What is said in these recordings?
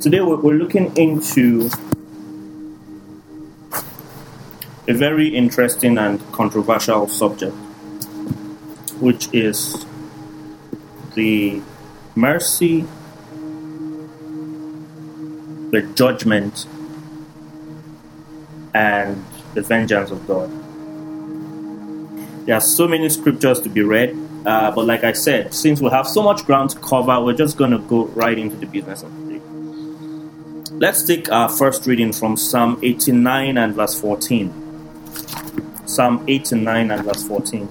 Today we're, looking into a very interesting and controversial subject, which is the mercy, the judgment, and the vengeance of God. There are so many scriptures to be read, uh, but like I said, since we have so much ground to cover, we're just going to go right into the business. Let's take our first reading from Psalm 89 and verse 14. Psalm 89 and verse 14.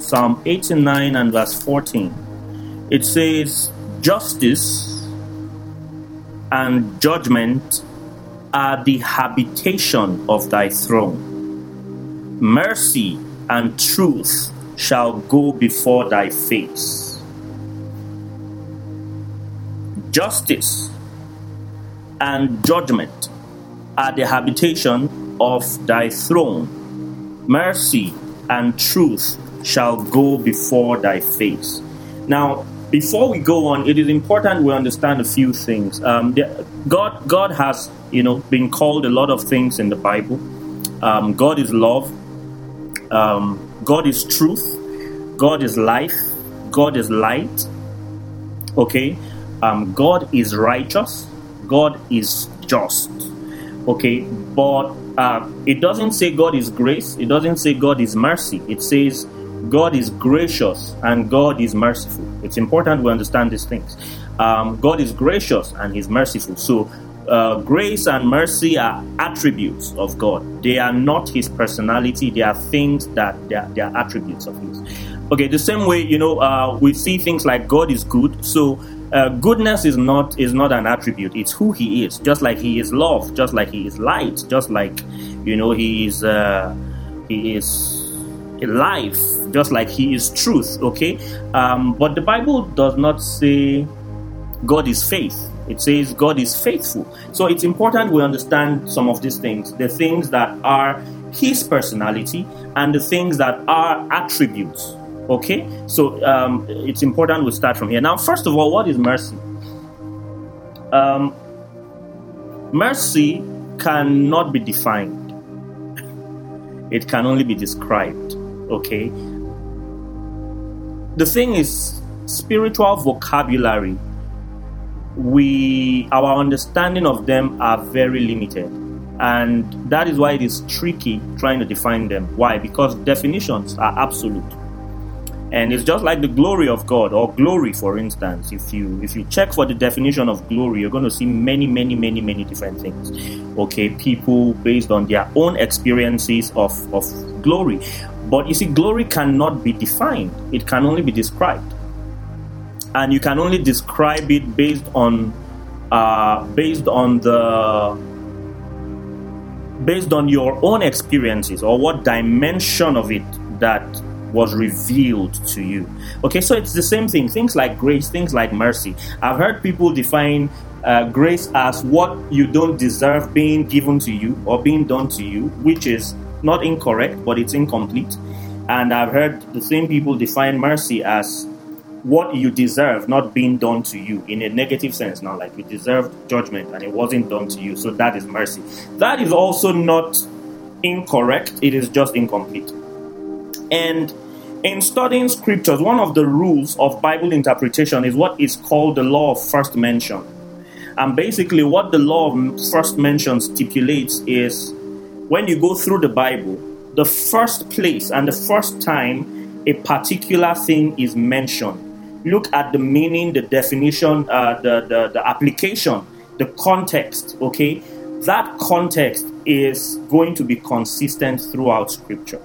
Psalm 89 and verse 14. It says, Justice and judgment are the habitation of thy throne. Mercy and truth shall go before thy face. Justice and judgment are the habitation of thy throne. Mercy and truth shall go before thy face. Now, before we go on, it is important we understand a few things. Um, the, God, God has, you know, been called a lot of things in the Bible. Um, God is love. Um, God is truth. God is life. God is light. Okay. Um, God is righteous. God is just. Okay. But uh, it doesn't say God is grace. It doesn't say God is mercy. It says God is gracious and God is merciful. It's important we understand these things. Um, God is gracious and He's merciful. So, uh, grace and mercy are attributes of God. They are not His personality. They are things that they are, they are attributes of His. Okay, the same way you know uh, we see things like God is good. So uh, goodness is not is not an attribute. It's who He is. Just like He is love. Just like He is light. Just like you know He is uh, He is life just like he is truth okay um, but the bible does not say god is faith it says god is faithful so it's important we understand some of these things the things that are his personality and the things that are attributes okay? So um, it's important we start from here. Now first of all what is mercy? Um, mercy cannot be defined. It can only be described. Okay? The thing is spiritual vocabulary we our understanding of them are very limited. And that is why it is tricky trying to define them. Why? Because definitions are absolute and it's just like the glory of god or glory for instance. If you if you check for the definition of glory you're going to see many many many many different things. Okay people based on their own experiences of of glory. But you see, glory cannot be defined, it can only be described. And you can only describe it based on uh, based on the based on your own experiences or what dimension of it that was revealed to you. Okay, so it's the same thing. Things like grace, things like mercy. I've heard people define uh, grace as what you don't deserve being given to you or being done to you, which is not incorrect, but it's incomplete. And I've heard the same people define mercy as what you deserve not being done to you in a negative sense now like you deserved judgment and it wasn't done to you so that is mercy that is also not incorrect it is just incomplete and in studying scriptures one of the rules of bible interpretation is what is called the law of first mention. And basically what the law of first mention stipulates is when you go through the Bible, the first place and the first time a particular thing is mentioned, look at the meaning, the definition, uh, the, the, the application, the context, okay? That context is going to be consistent throughout Scripture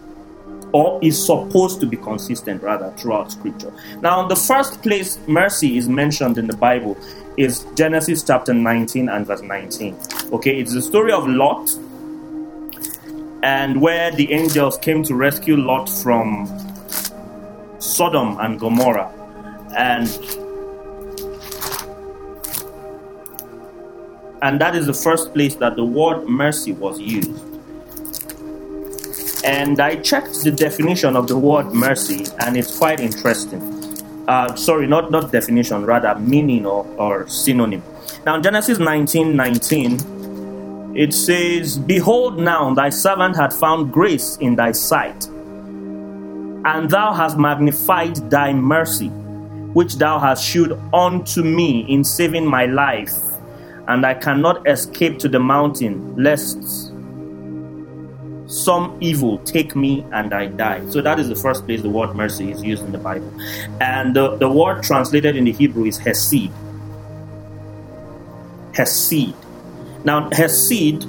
or is supposed to be consistent rather throughout scripture. Now, the first place mercy is mentioned in the Bible is Genesis chapter 19 and verse 19. Okay, it's the story of Lot and where the angels came to rescue Lot from Sodom and Gomorrah. And and that is the first place that the word mercy was used. And I checked the definition of the word mercy, and it's quite interesting. uh, sorry, not, not definition, rather meaning or, or synonym. Now, Genesis 19 19, it says, Behold, now thy servant had found grace in thy sight, and thou hast magnified thy mercy, which thou hast shewed unto me in saving my life, and I cannot escape to the mountain, lest some evil take me and I die. So that is the first place the word mercy is used in the Bible. And the, the word translated in the Hebrew is hesed. Hesed. Now, hesed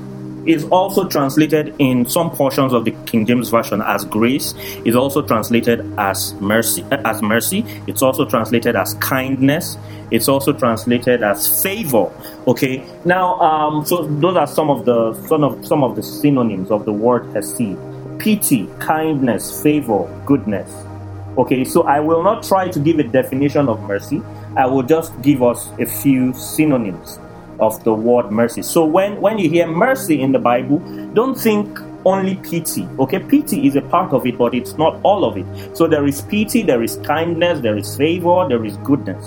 is also translated in some portions of the King James Version as grace. Is also translated as mercy. As mercy. It's also translated as kindness. It's also translated as favor. Okay. Now, um, so those are some of the some of some of the synonyms of the word hesed: pity, kindness, favor, goodness. Okay. So I will not try to give a definition of mercy. I will just give us a few synonyms of the word mercy. So when when you hear mercy in the Bible, don't think only pity. Okay, pity is a part of it, but it's not all of it. So there is pity, there is kindness, there is favor, there is goodness.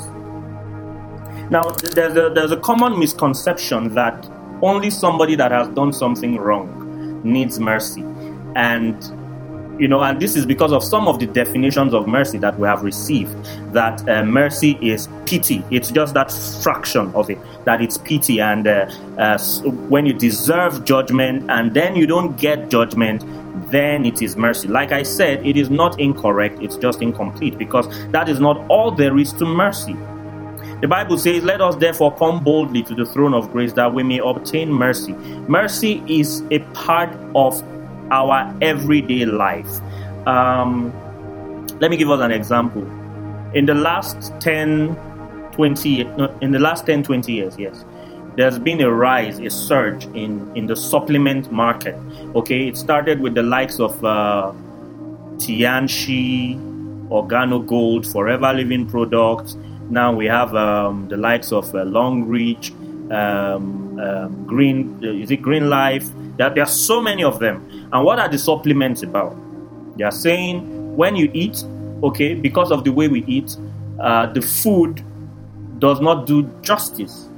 Now, there's a, there's a common misconception that only somebody that has done something wrong needs mercy. And you know, and this is because of some of the definitions of mercy that we have received. That uh, mercy is pity. It's just that fraction of it. That it's pity, and uh, uh, when you deserve judgment and then you don't get judgment, then it is mercy. Like I said, it is not incorrect. It's just incomplete because that is not all there is to mercy. The Bible says, Let us therefore come boldly to the throne of grace that we may obtain mercy. Mercy is a part of our everyday life. Um, let me give us an example. In the last 10, 20, in the last 10, 20 years, yes, there's been a rise, a surge in, in the supplement market. Okay, it started with the likes of uh, Tianchi, Organo Gold, Forever Living Products. Now we have um, the likes of uh, um, um, Green, uh, is it Green Life? There, there are so many of them. And what are the supplements about? They are saying when you eat, okay, because of the way we eat, uh, the food does not do justice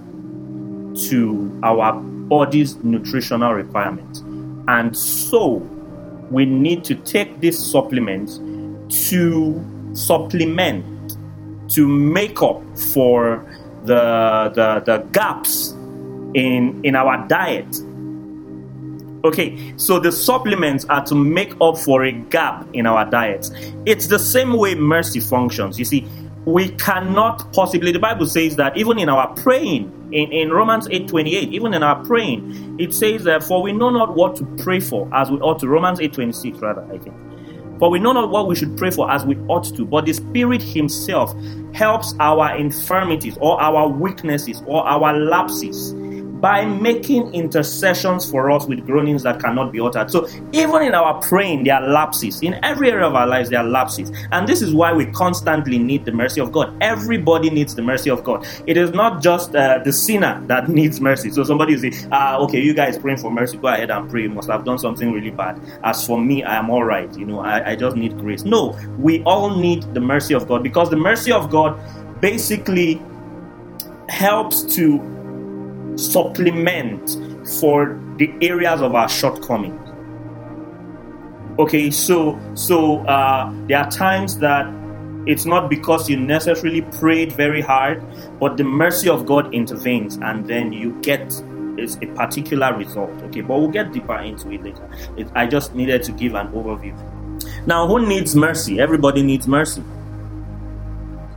to our body's nutritional requirements. And so we need to take these supplements to supplement, to make up for the, the, the gaps in, in our diet Okay, so the supplements are to make up for a gap in our diets. It's the same way mercy functions. You see, we cannot possibly the bible says that even in our praying in, in romans 8 28 even in our praying it says that for we know not what to pray for as we ought to romans 8 26 rather i think for we know not what we should pray for as we ought to but the spirit himself helps our infirmities or our weaknesses or our lapses by making intercessions for us with groanings that cannot be uttered. So, even in our praying, there are lapses. In every area of our lives, there are lapses. And this is why we constantly need the mercy of God. Everybody needs the mercy of God. It is not just uh, the sinner that needs mercy. So, somebody say, ah, okay, you guys praying for mercy, go ahead and pray. You must have done something really bad. As for me, I am all right. You know, I, I just need grace. No, we all need the mercy of God because the mercy of God basically helps to supplement for the areas of our shortcomings. Okay, so so uh, there are times that it's not because you necessarily prayed very hard, but the mercy of God intervenes, and then you get is a particular result. Okay, but we'll get deeper into it later. It, I just needed to give an overview. Now, who needs mercy? Everybody needs mercy.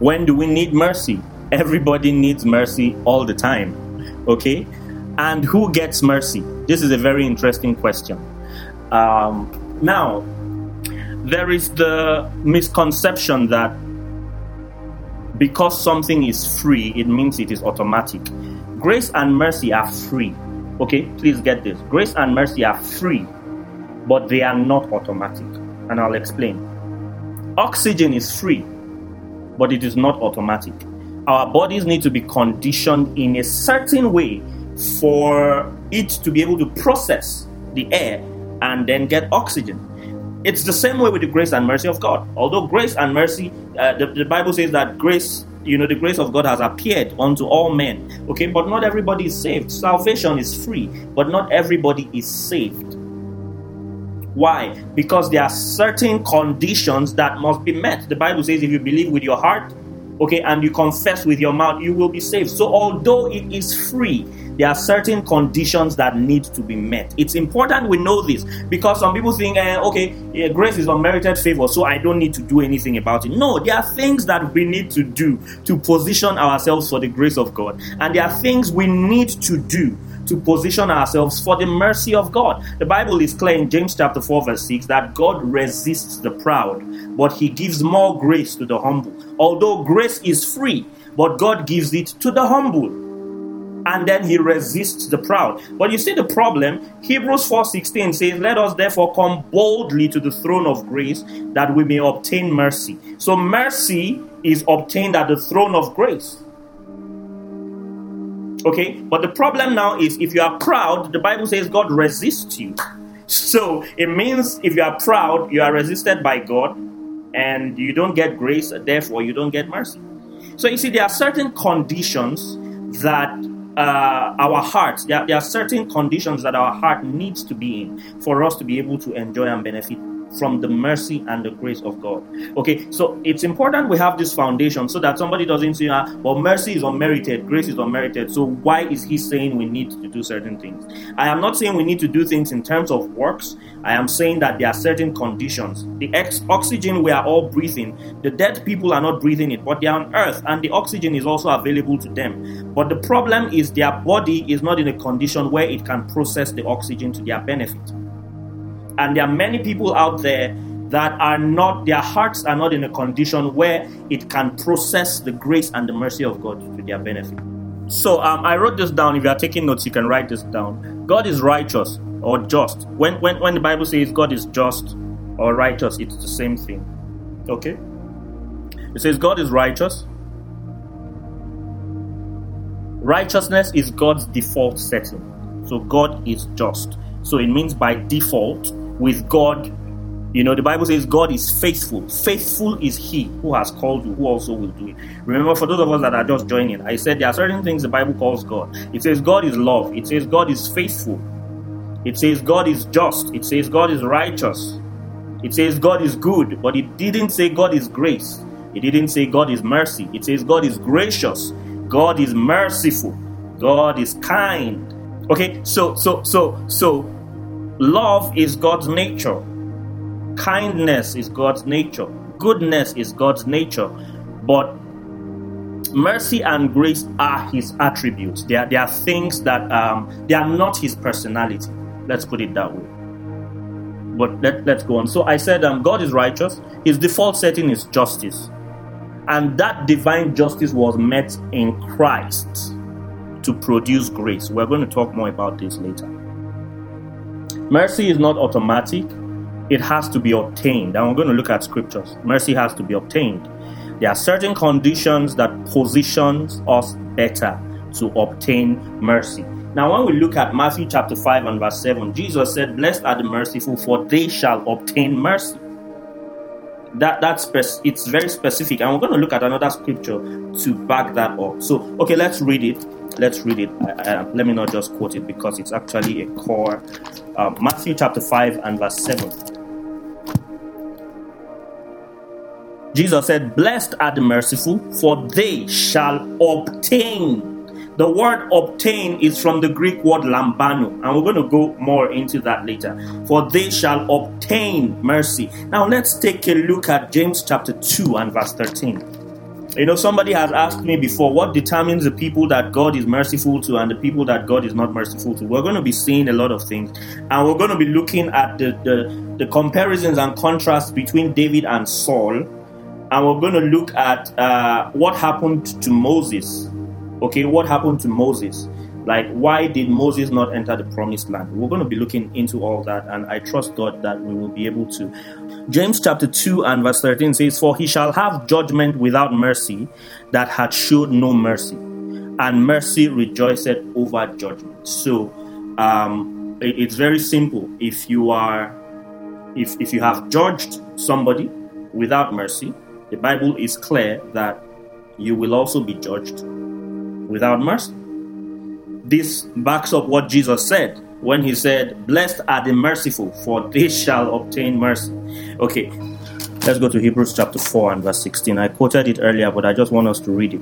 When do we need mercy? Everybody needs mercy all the time. Okay? And who gets mercy? This is a very interesting question. Um, now, there is the misconception that because something is free, it means it is automatic. Grace and mercy are free. Okay, please get this. Grace and mercy are free, but they are not automatic. And I'll explain. Oxygen is free, but it is not automatic our bodies need to be conditioned in a certain way for it to be able to process the air and then get oxygen. It's the same way with the grace and mercy of God. Although grace and mercy, uh, the, the Bible says that grace you know the grace of god has appeared unto all men. Okay but not everybody is saved. Salvation is free but not everybody is saved. Why? Because there are certain conditions that must be met. The bible says if you believe with your heart okay, and you confess with your mouth, you will be saved. So, although it is free, there are certain conditions that need to be met. It's important we know this because some people think, eh, okay, yeah, grace is unmerited favor, so I don't need to do anything about it. No, there are things that we need to do to position ourselves for the grace of God, and there are things we need to do to position ourselves for the mercy of God. The Bible is clear in James chapter 4, verse 6 that God resists the proud, but he gives more grace to the humble. Although grace is free, but God gives it to the humble and then he resists the proud. But you see the problem, Hebrews 4:16 says, "Let us therefore come boldly to the throne of grace that we may obtain mercy." So mercy is obtained at the throne of grace. Okay, but the problem now is if you are proud, the Bible says God resists you. So it means if you are proud, you are resisted by God and you don't get grace, therefore you don't get mercy. So you see, there are certain conditions that uh, our hearts, there, there are certain conditions that our heart needs to be in for us to be able to enjoy and benefit from the mercy and the grace of God. Okay, so it's important we have this foundation so that somebody doesn't say, ah, well, mercy is unmerited, grace is unmerited. So why is he saying we need to do certain things? I am not saying we need to do things in terms of works. I am saying that there are certain conditions. The ex- oxygen we are all breathing, the dead people are not breathing it, but they are on earth and the oxygen is also available to them. But the problem is their body is not in a condition where it can process the oxygen to their benefit. And there are many people out there that are not, their hearts are not in a condition where it can process the grace and the mercy of God to their benefit. So um, I wrote this down. If you are taking notes, you can write this down. God is righteous or just. When, when, when the Bible says God is just or righteous, it's the same thing. Okay? It says God is righteous. Righteousness is God's default setting. So God is just. So it means by default, with God. You know, the Bible says God is faithful. Faithful is He who has called you, who also will do it. Remember, for those of us that are just joining, I said there are certain things the Bible calls God. It says God is love. It says God is faithful. It says God is just. It says God is righteous. It says God is good, but it didn't say God is grace. It didn't say God is mercy. It says God is gracious. God is merciful. God is kind. Okay, so so so so Love is God's nature. Kindness is God's nature. Goodness is God's nature. But mercy and grace are his attributes. They are, they are things that um, they are not his personality. Let's put it that way. But let, let's go on. So I said um, God is righteous. His default setting is justice. And that divine justice was met in Christ to produce grace. We're going to talk more about this later. Mercy is not automatic, it has to be obtained. And we're going to look at scriptures. Mercy has to be obtained. There are certain conditions that positions us better to obtain mercy. Now, when we look at Matthew chapter 5 and verse 7, Jesus said, Blessed are the merciful, for they shall obtain mercy. That that's it's very specific, and we're going to look at another scripture to back that up. So, okay, let's read it. Let's read it. Uh, let me not just quote it because it's actually a core uh, Matthew chapter 5 and verse 7. Jesus said, Blessed are the merciful, for they shall obtain. The word obtain is from the Greek word lambano, and we're going to go more into that later. For they shall obtain mercy. Now let's take a look at James chapter 2 and verse 13. You know, somebody has asked me before what determines the people that God is merciful to and the people that God is not merciful to. We're going to be seeing a lot of things, and we're going to be looking at the, the, the comparisons and contrasts between David and Saul, and we're going to look at uh, what happened to Moses. Okay, what happened to Moses? Like, why did Moses not enter the promised land? We're going to be looking into all that, and I trust God that we will be able to. James chapter 2 and verse 13 says, For he shall have judgment without mercy that had showed no mercy, and mercy rejoiceth over judgment. So, um, it's very simple. If you are if, if you have judged somebody without mercy, the Bible is clear that you will also be judged without mercy. This backs up what Jesus said when he said, Blessed are the merciful, for they shall obtain mercy. Okay, let's go to Hebrews chapter 4 and verse 16. I quoted it earlier, but I just want us to read it.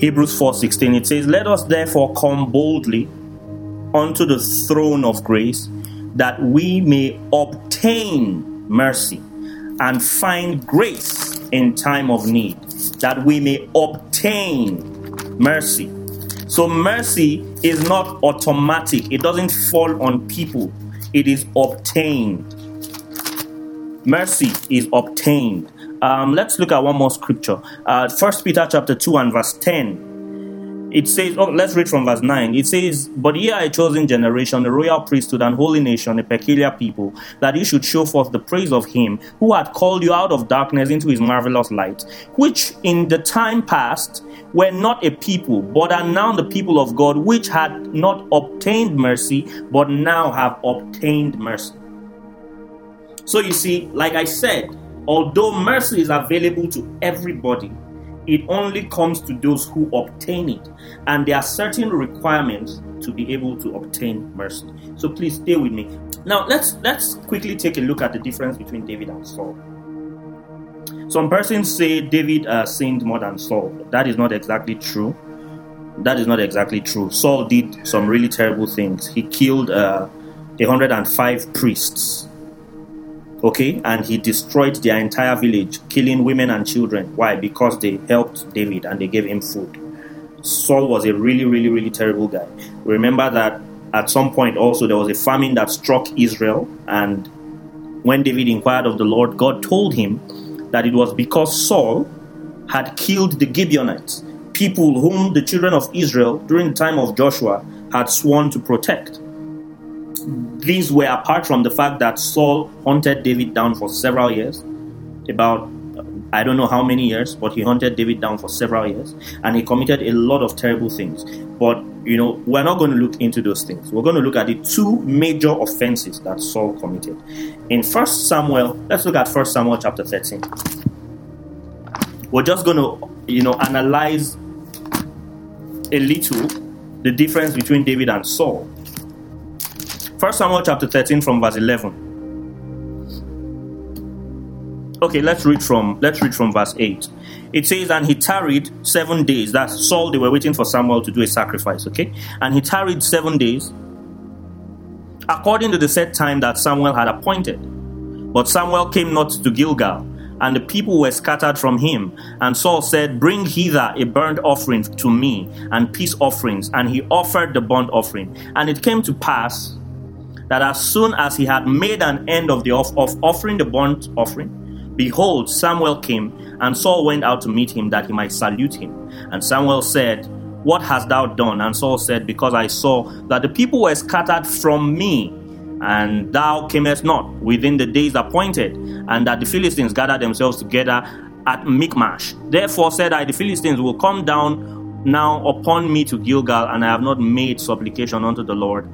Hebrews 4:16 it says, "Let us therefore come boldly unto the throne of grace, that we may obtain mercy and find grace in time of need, that we may obtain mercy." So mercy is not automatic. It doesn't fall on people. It is obtained. Mercy is obtained. Um, let's look at one more scripture. Uh, First Peter chapter two and verse ten. It says, oh, let's read from verse 9. It says, But ye are a chosen generation, a royal priesthood, and holy nation, a peculiar people, that ye should show forth the praise of him who had called you out of darkness into his marvelous light, which in the time past were not a people, but are now the people of God, which had not obtained mercy, but now have obtained mercy. So you see, like I said, although mercy is available to everybody, it only comes to those who obtain it. And there are certain requirements to be able to obtain mercy. So please stay with me. Now let's let's quickly take a look at the difference between David and Saul. Some persons say David uh, sinned more than Saul. That is not exactly true. That is not exactly true. Saul did some really terrible things. He killed uh, 105 priests okay and he destroyed their entire village killing women and children. Why? Because they helped david and they gave him food. Saul was a really really really terrible guy. Remember that at some point also there was a famine that struck israel and when david inquired of the lord god told him that it was because saul had killed the gibeonites people whom the children of israel during the time of joshua had sworn to protect these were apart from the fact that Saul hunted David down for several years, about I don't know how many years, but he hunted David down for several years, and he committed a lot of terrible things. But you know, we're not going to look into those things. We're going to look at the two major offenses that Saul committed. In First Samuel, let's look at First Samuel chapter 13. We're just going to, you know, analyze a little the difference between David and Saul. First Samuel chapter 13 from verse 11. Okay, let's read from let's read from verse 8. It says, And he tarried seven days. That's Saul, they were waiting for Samuel to do a sacrifice, okay? And he tarried seven days according to the set time that Samuel had appointed. But Samuel came not to Gilgal, and the people were scattered from him. And Saul said, Bring hither a burnt offering to me, and peace offerings. And he offered the burnt offering. And it came to pass that as soon as he had made an end of the of, of offering the burnt offering, behold, Samuel came, and Saul went out to meet him that he might salute him. And Samuel said, What hast thou done? And Saul said, Because I saw that the people were scattered from me, and thou camest not within the days appointed, and that the Philistines gathered themselves together at Michmash. Therefore said I, the Philistines will come down now upon me to Gilgal, and I have not made supplication unto the Lord.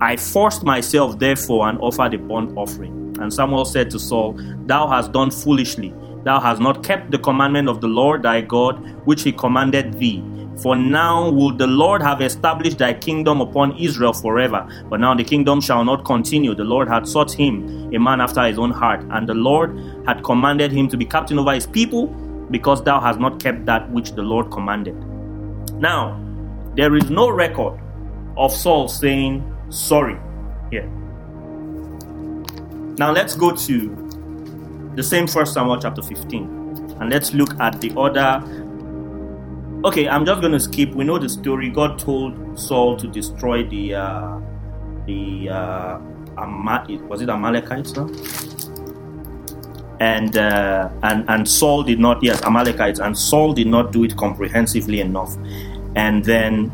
I forced myself, therefore, and offered a burnt offering. And Samuel said to Saul, Thou hast done foolishly. Thou hast not kept the commandment of the Lord thy God, which he commanded thee. For now will the Lord have established thy kingdom upon Israel forever. But now the kingdom shall not continue. The Lord had sought him, a man after his own heart, and the Lord had commanded him to be captain over his people, because thou hast not kept that which the Lord commanded. Now, there is no record of Saul saying, sorry here. Now let's go to the same First Samuel chapter 15 and let's look at the other. Okay, I'm just going to skip. We know the story. God told Saul to destroy the uh, the uh, was it Amalekites? And uh, and and Saul did not yes Amalekites and Saul did not do it comprehensively enough, and then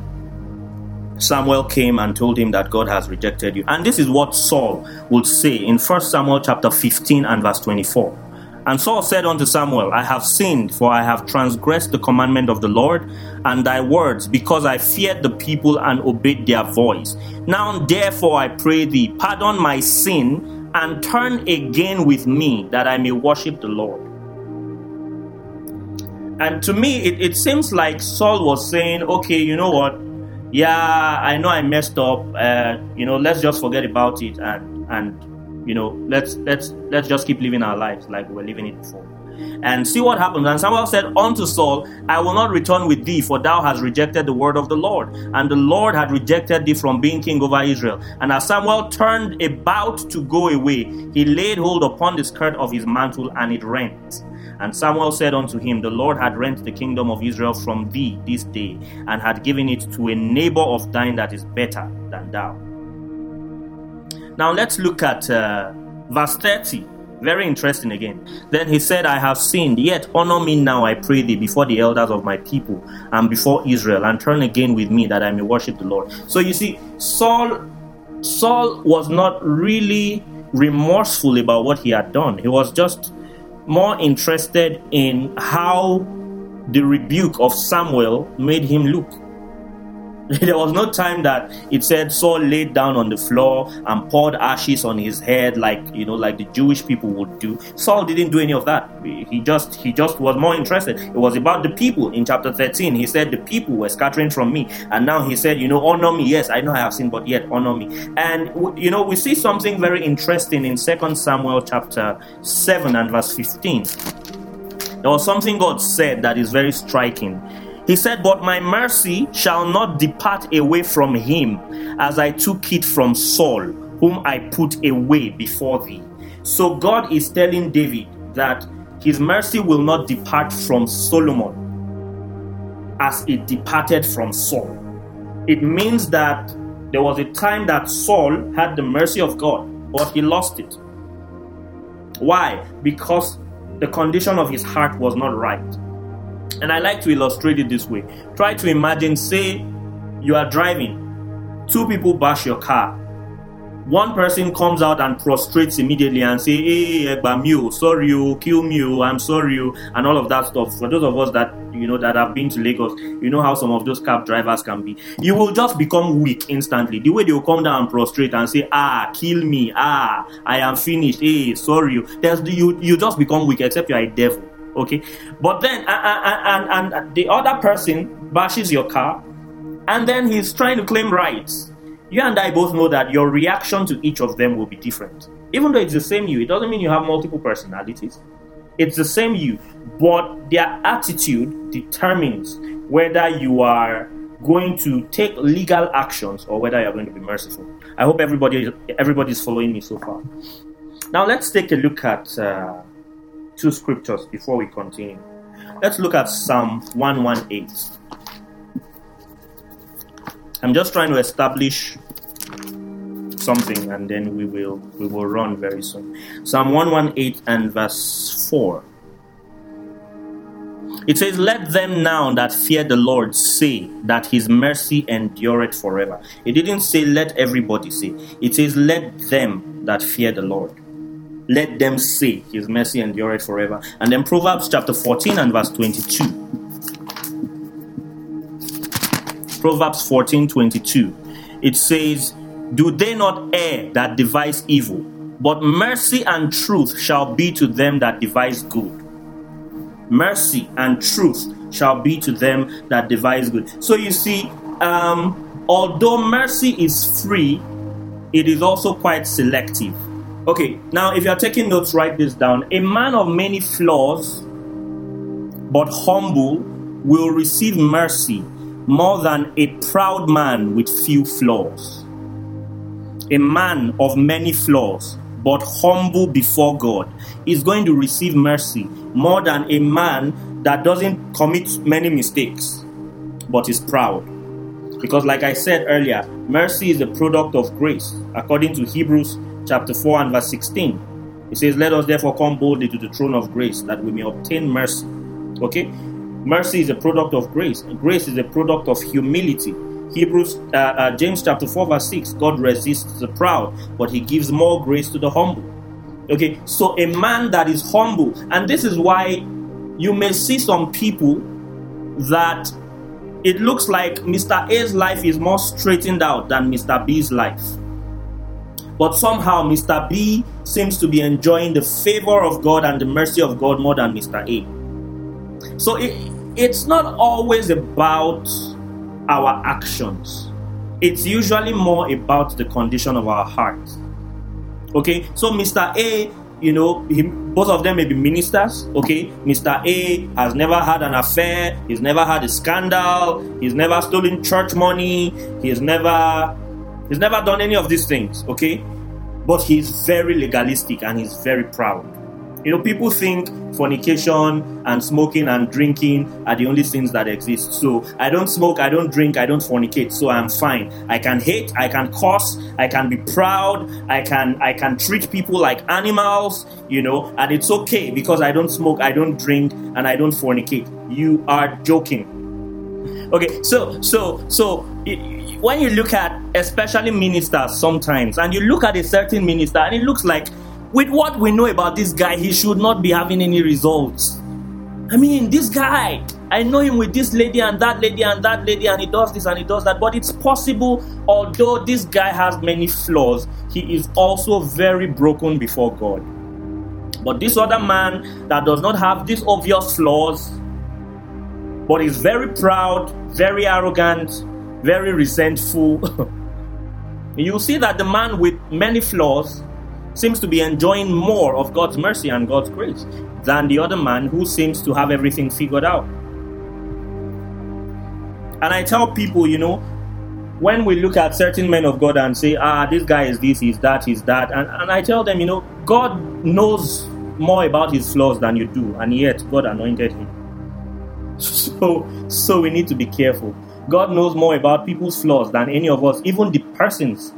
Samuel came and told him that God has rejected you. And this is what Saul would say in 1 Samuel chapter 15 and verse 24. And Saul said unto Samuel, I have sinned, for I have transgressed the commandment of the Lord and thy words, because I feared the people and obeyed their voice. Now therefore I pray thee, pardon my sin and turn again with me that I may worship the Lord. And to me, it, it seems like Saul was saying, okay, you know what? Yeah, I know I messed up. Uh, you know, let's just forget about it and and you know, let's let's let's just keep living our lives like we were living it before and see what happens. And Samuel said unto Saul, I will not return with thee, for thou hast rejected the word of the Lord. And the Lord had rejected thee from being king over Israel. And as Samuel turned about to go away, he laid hold upon the skirt of his mantle, and it rent. And Samuel said unto him, The Lord had rent the kingdom of Israel from thee this day, and had given it to a neighbor of thine that is better than thou. Now let's look at uh, verse 30 very interesting again. Then he said, I have sinned, yet honor me now, I pray thee, before the elders of my people and before Israel, and turn again with me that I may worship the Lord. So you see, Saul Saul was not really remorseful about what he had done. He was just more interested in how the rebuke of Samuel made him look. there was no time that it said Saul laid down on the floor and poured ashes on his head like you know like the Jewish people would do. Saul didn't do any of that. He just he just was more interested. It was about the people in chapter 13. He said the people were scattering from me. And now he said, you know, honor me. Yes, I know I have sinned, but yet honor me. And you know, we see something very interesting in Second Samuel chapter 7 and verse 15. There was something God said that is very striking. He said, But my mercy shall not depart away from him, as I took it from Saul, whom I put away before thee. So God is telling David that his mercy will not depart from Solomon as it departed from Saul. It means that there was a time that Saul had the mercy of God, but he lost it. Why? Because the condition of his heart was not right. And I like to illustrate it this way. Try to imagine, say, you are driving, two people bash your car. One person comes out and prostrates immediately and say, "Hey, Egba sorry, you, kill me, I'm sorry, you," and all of that stuff. For those of us that you know that have been to Lagos, you know how some of those cab drivers can be. You will just become weak instantly. The way they will come down and prostrate and say, "Ah, kill me, ah, I am finished, hey, sorry,". There's you you just become weak, except you are a devil okay. But then and, and, and the other person bashes your car and then he's trying to claim rights. You and i both know that your reaction to each of them will be different. Even though it's the same you it doesn't mean you have multiple personalities. It's the same you but their attitude determines whether you are going to take legal actions or whether you're going to be merciful. I hope everybody everybody's following me so far. Now let's take a look at uh, two scriptures before we continue. Let's look at Psalm 118. I'm just trying to establish something and then we will we will run very soon. Psalm 118 and verse 4. It says, Let them now that fear the Lord say that his mercy endureth forever. It didn't say let everybody say. It says let them that fear the Lord let them say his mercy endureth forever. And then Proverbs chapter 14 and verse 22. Proverbs 14 22. It says, Do they not err that devise evil? But mercy and truth shall be to them that devise good. Mercy and truth shall be to them that devise good. So you see, um, although mercy is free, it is also quite selective Okay, now if you're taking notes, write this down. A man of many flaws, but humble, will receive mercy more than a proud man with few flaws. A man of many flaws, but humble before God, is going to receive mercy more than a man that doesn't commit many mistakes, but is proud. Because, like I said earlier, mercy is a product of grace, according to Hebrews chapter 4 and verse 16. It says, Let us therefore come boldly to the throne of grace that we may obtain mercy. Okay? Mercy is a product of grace. Grace is a product of humility. Hebrews, uh, uh, James chapter 4, verse 6 God resists the proud, but he gives more grace to the humble. Okay, so a man that is humble, and this is why you may see some people that it looks like Mr. A's life is more straightened out than Mr. B's life. But somehow Mr. B seems to be enjoying the favor of God and the mercy of God more than Mr. A. So it, it's not always about our actions, it's usually more about the condition of our heart. Okay, so Mr. A, you know, he, both of them may be ministers. Okay, Mr. A has never had an affair, he's never had a scandal, he's never stolen church money, he's never he's never done any of these things. Okay, but he's very legalistic and he's very proud. You know, people think fornication and smoking and drinking are the only things that exist. So I don't smoke, I don't drink, I don't fornicate, so I'm fine. I can hate, I can curse, I can be proud, I can I can treat people like animals, you know, and it's okay because I don't smoke, I don't drink, and I don't fornicate. You are joking. Okay, so so so when you look at especially ministers sometimes, and you look at a certain minister, and it looks like with what we know about this guy, he should not be having any results. I mean, this guy, I know him with this lady and that lady and that lady, and he does this and he does that. But it's possible, although this guy has many flaws, he is also very broken before God. But this other man that does not have these obvious flaws, but is very proud, very arrogant, very resentful, you'll see that the man with many flaws seems to be enjoying more of God's mercy and God's grace than the other man who seems to have everything figured out. And I tell people, you know, when we look at certain men of God and say, ah, this guy is this, he's that, he's that, and, and I tell them, you know, God knows more about his flaws than you do, and yet God anointed him. So, so we need to be careful. God knows more about people's flaws than any of us, even the persons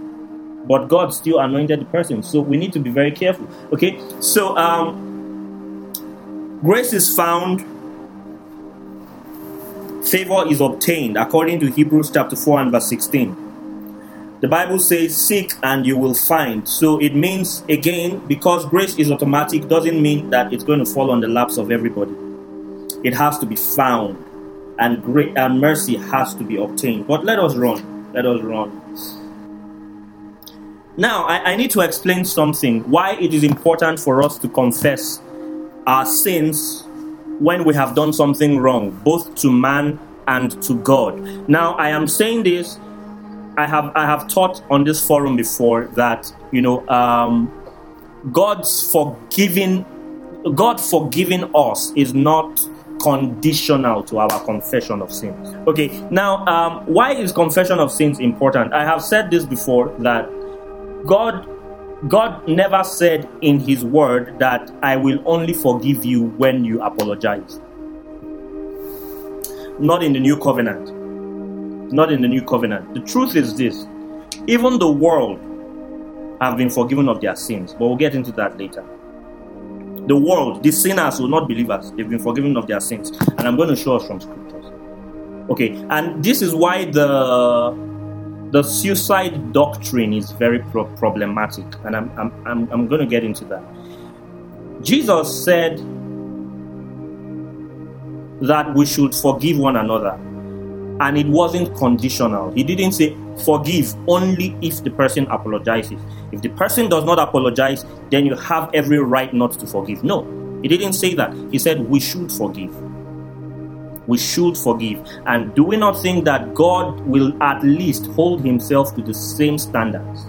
but God still anointed the person. So we need to be very careful. Okay, so um, grace is found, favor is obtained, according to Hebrews chapter 4 and verse 16. The Bible says, Seek and you will find. So it means, again, because grace is automatic, doesn't mean that it's going to fall on the laps of everybody. It has to be found, and great and mercy has to be obtained. But let us run. Let us run. Now, I, I, need to explain something why it is important for us to confess our sins when we have done something wrong, both to man and to God. Now, I am saying this. I have I have taught on this forum before that you know um, God's forgiving God forgiving us is not conditional to our confession of sins. Okay, now um, why is confession of sins important? I have said this before that God God never said in his word that I will only forgive you when you apologize. Not in the new covenant. Not in the new covenant. The truth is this even the world have been forgiven of their sins, but we'll get into that later. The world, the sinners who not believers, they've been forgiven of their sins. And I'm going to show us from scriptures. Okay, and this is why the the suicide doctrine is very pro- problematic, and I'm, I'm, I'm, I'm going to get into that. Jesus said that we should forgive one another, and it wasn't conditional. He didn't say forgive only if the person apologizes. If the person does not apologize, then you have every right not to forgive. No, he didn't say that. He said we should forgive we should forgive. And do we not think that God will at least hold himself to the same standards?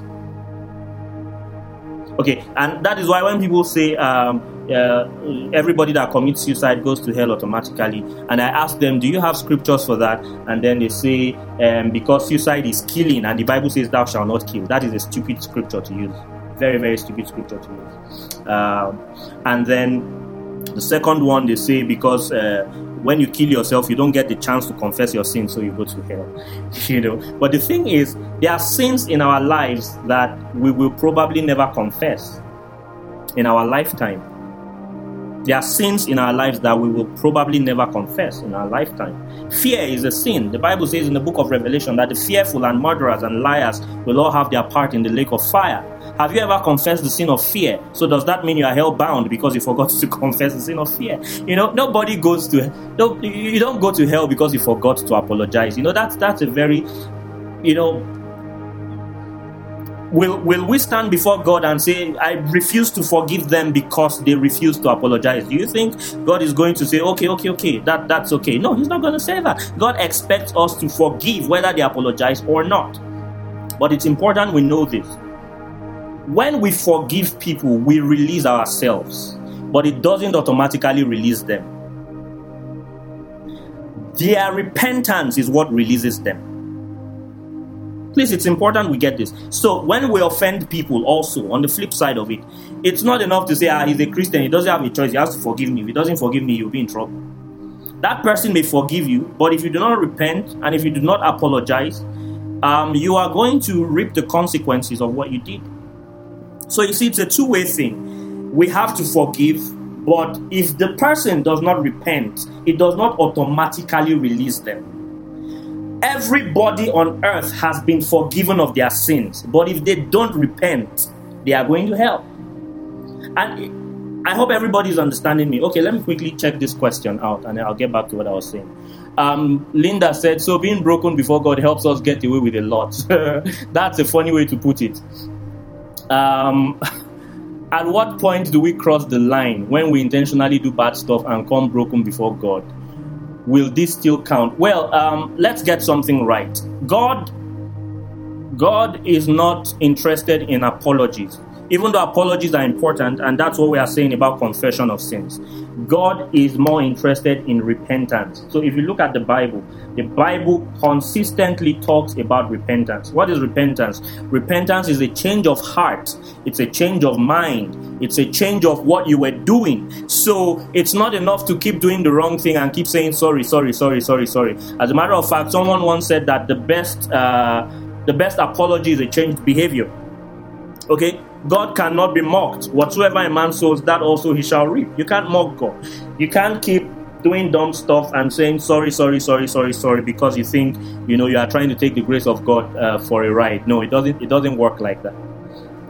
Okay, and that is why when people say um, uh, everybody that commits suicide goes to hell automatically, and I ask them, Do you have scriptures for that? And then they say, um, Because suicide is killing, and the Bible says, Thou shalt not kill. That is a stupid scripture to use. Very, very stupid scripture to use. Um, and then the second one, they say, Because uh, when you kill yourself, you don't get the chance to confess your sins, so you go to hell. You know. But the thing is, there are sins in our lives that we will probably never confess in our lifetime. There are sins in our lives that we will probably never confess in our lifetime. Fear is a sin. The Bible says in the book of Revelation that the fearful and murderers and liars will all have their part in the lake of fire. Have you ever confessed the sin of fear? So does that mean you are hell bound because you forgot to confess the sin of fear? You know, nobody goes to no, you don't go to hell because you forgot to apologize. You know, that's that's a very, you know, will, will we stand before God and say, I refuse to forgive them because they refuse to apologize? Do you think God is going to say, okay, okay, okay, that, that's okay? No, He's not going to say that. God expects us to forgive whether they apologize or not. But it's important we know this. When we forgive people, we release ourselves, but it doesn't automatically release them. Their repentance is what releases them. Please, it's important we get this. So, when we offend people, also on the flip side of it, it's not enough to say, ah, he's a Christian, he doesn't have a choice, he has to forgive me. If he doesn't forgive me, you'll be in trouble. That person may forgive you, but if you do not repent and if you do not apologize, um, you are going to reap the consequences of what you did. So, you see, it's a two way thing. We have to forgive, but if the person does not repent, it does not automatically release them. Everybody on earth has been forgiven of their sins, but if they don't repent, they are going to hell. And I hope everybody is understanding me. Okay, let me quickly check this question out and I'll get back to what I was saying. Um, Linda said, So being broken before God helps us get away with a lot. That's a funny way to put it. Um, at what point do we cross the line when we intentionally do bad stuff and come broken before God? Will this still count? Well, um, let's get something right. God, God is not interested in apologies even though apologies are important, and that's what we are saying about confession of sins, God is more interested in repentance. So if you look at the Bible, the Bible consistently talks about repentance. What is repentance? Repentance is a change of heart, it's a change of mind, it's a change of what you were doing. So it's not enough to keep doing the wrong thing and keep saying sorry, sorry, sorry, sorry, sorry. As a matter of fact, someone once said that the best uh, the best apology is a changed behavior. Okay, God cannot be mocked. Whatsoever a man sows, that also he shall reap. You can't mock God. You can't keep doing dumb stuff and saying sorry, sorry, sorry, sorry, sorry because you think you know you are trying to take the grace of God uh, for a ride. No, it doesn't. It doesn't work like that.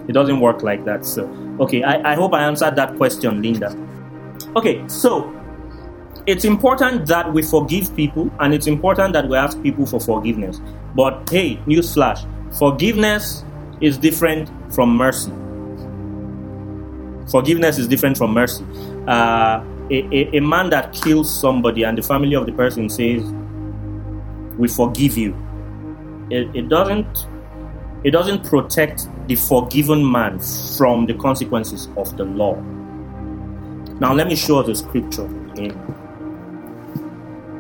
It doesn't work like that. So, okay, I, I hope I answered that question, Linda. Okay, so it's important that we forgive people and it's important that we ask people for forgiveness. But hey, newsflash: forgiveness is different from mercy. Forgiveness is different from mercy. Uh, a, a, a man that kills somebody and the family of the person says, "We forgive you," it, it doesn't it doesn't protect the forgiven man from the consequences of the law. Now, let me show the scripture in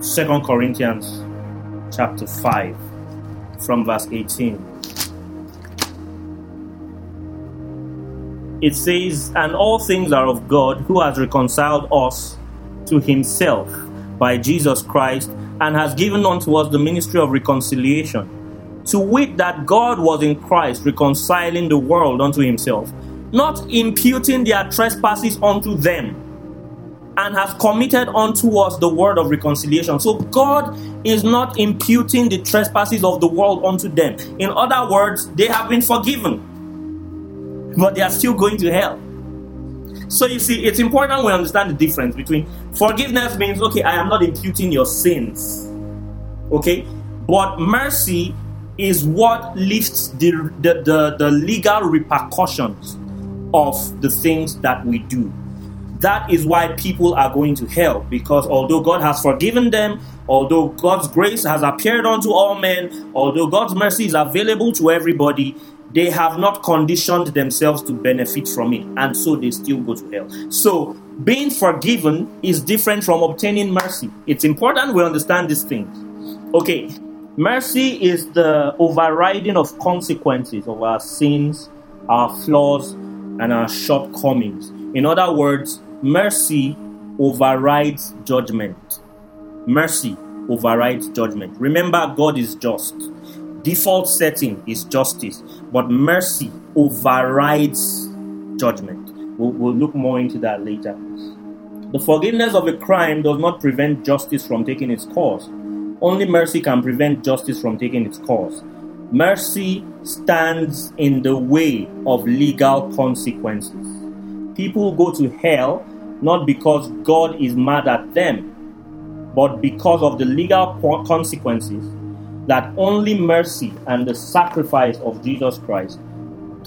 Second Corinthians chapter 5 from verse 18. It says, And all things are of God, who has reconciled us to himself by Jesus Christ, and has given unto us the ministry of reconciliation. To wit, that God was in Christ reconciling the world unto himself, not imputing their trespasses unto them, and has committed unto us the word of reconciliation. So God is not imputing the trespasses of the world unto them. In other words, they have been forgiven but they are still going to hell. So you see, it's important we understand the difference between forgiveness means, okay, I am not imputing your sins. Okay? But mercy is what lifts the, the, the, the legal repercussions of the things that we do. That is why people are going to hell because although God has forgiven them, although God's grace has appeared unto all men, although God's mercy is available to everybody, they have not conditioned themselves to benefit from it, and so they still go to hell. So, being forgiven is different from obtaining mercy. It's important we understand these things. Okay, mercy is the overriding of consequences of our sins, our flaws, and our shortcomings. In other words, mercy overrides judgment. Mercy overrides judgment. Remember, God is just default setting is justice, but mercy overrides judgment. We'll, we'll, look more into that later. The forgiveness of a crime does not prevent justice from taking its course. Only mercy can prevent justice from taking its course. Mercy stands in the way of legal consequences. People go to hell not because God is mad at them, but because of the legal consequences that only mercy and the sacrifice of Jesus Christ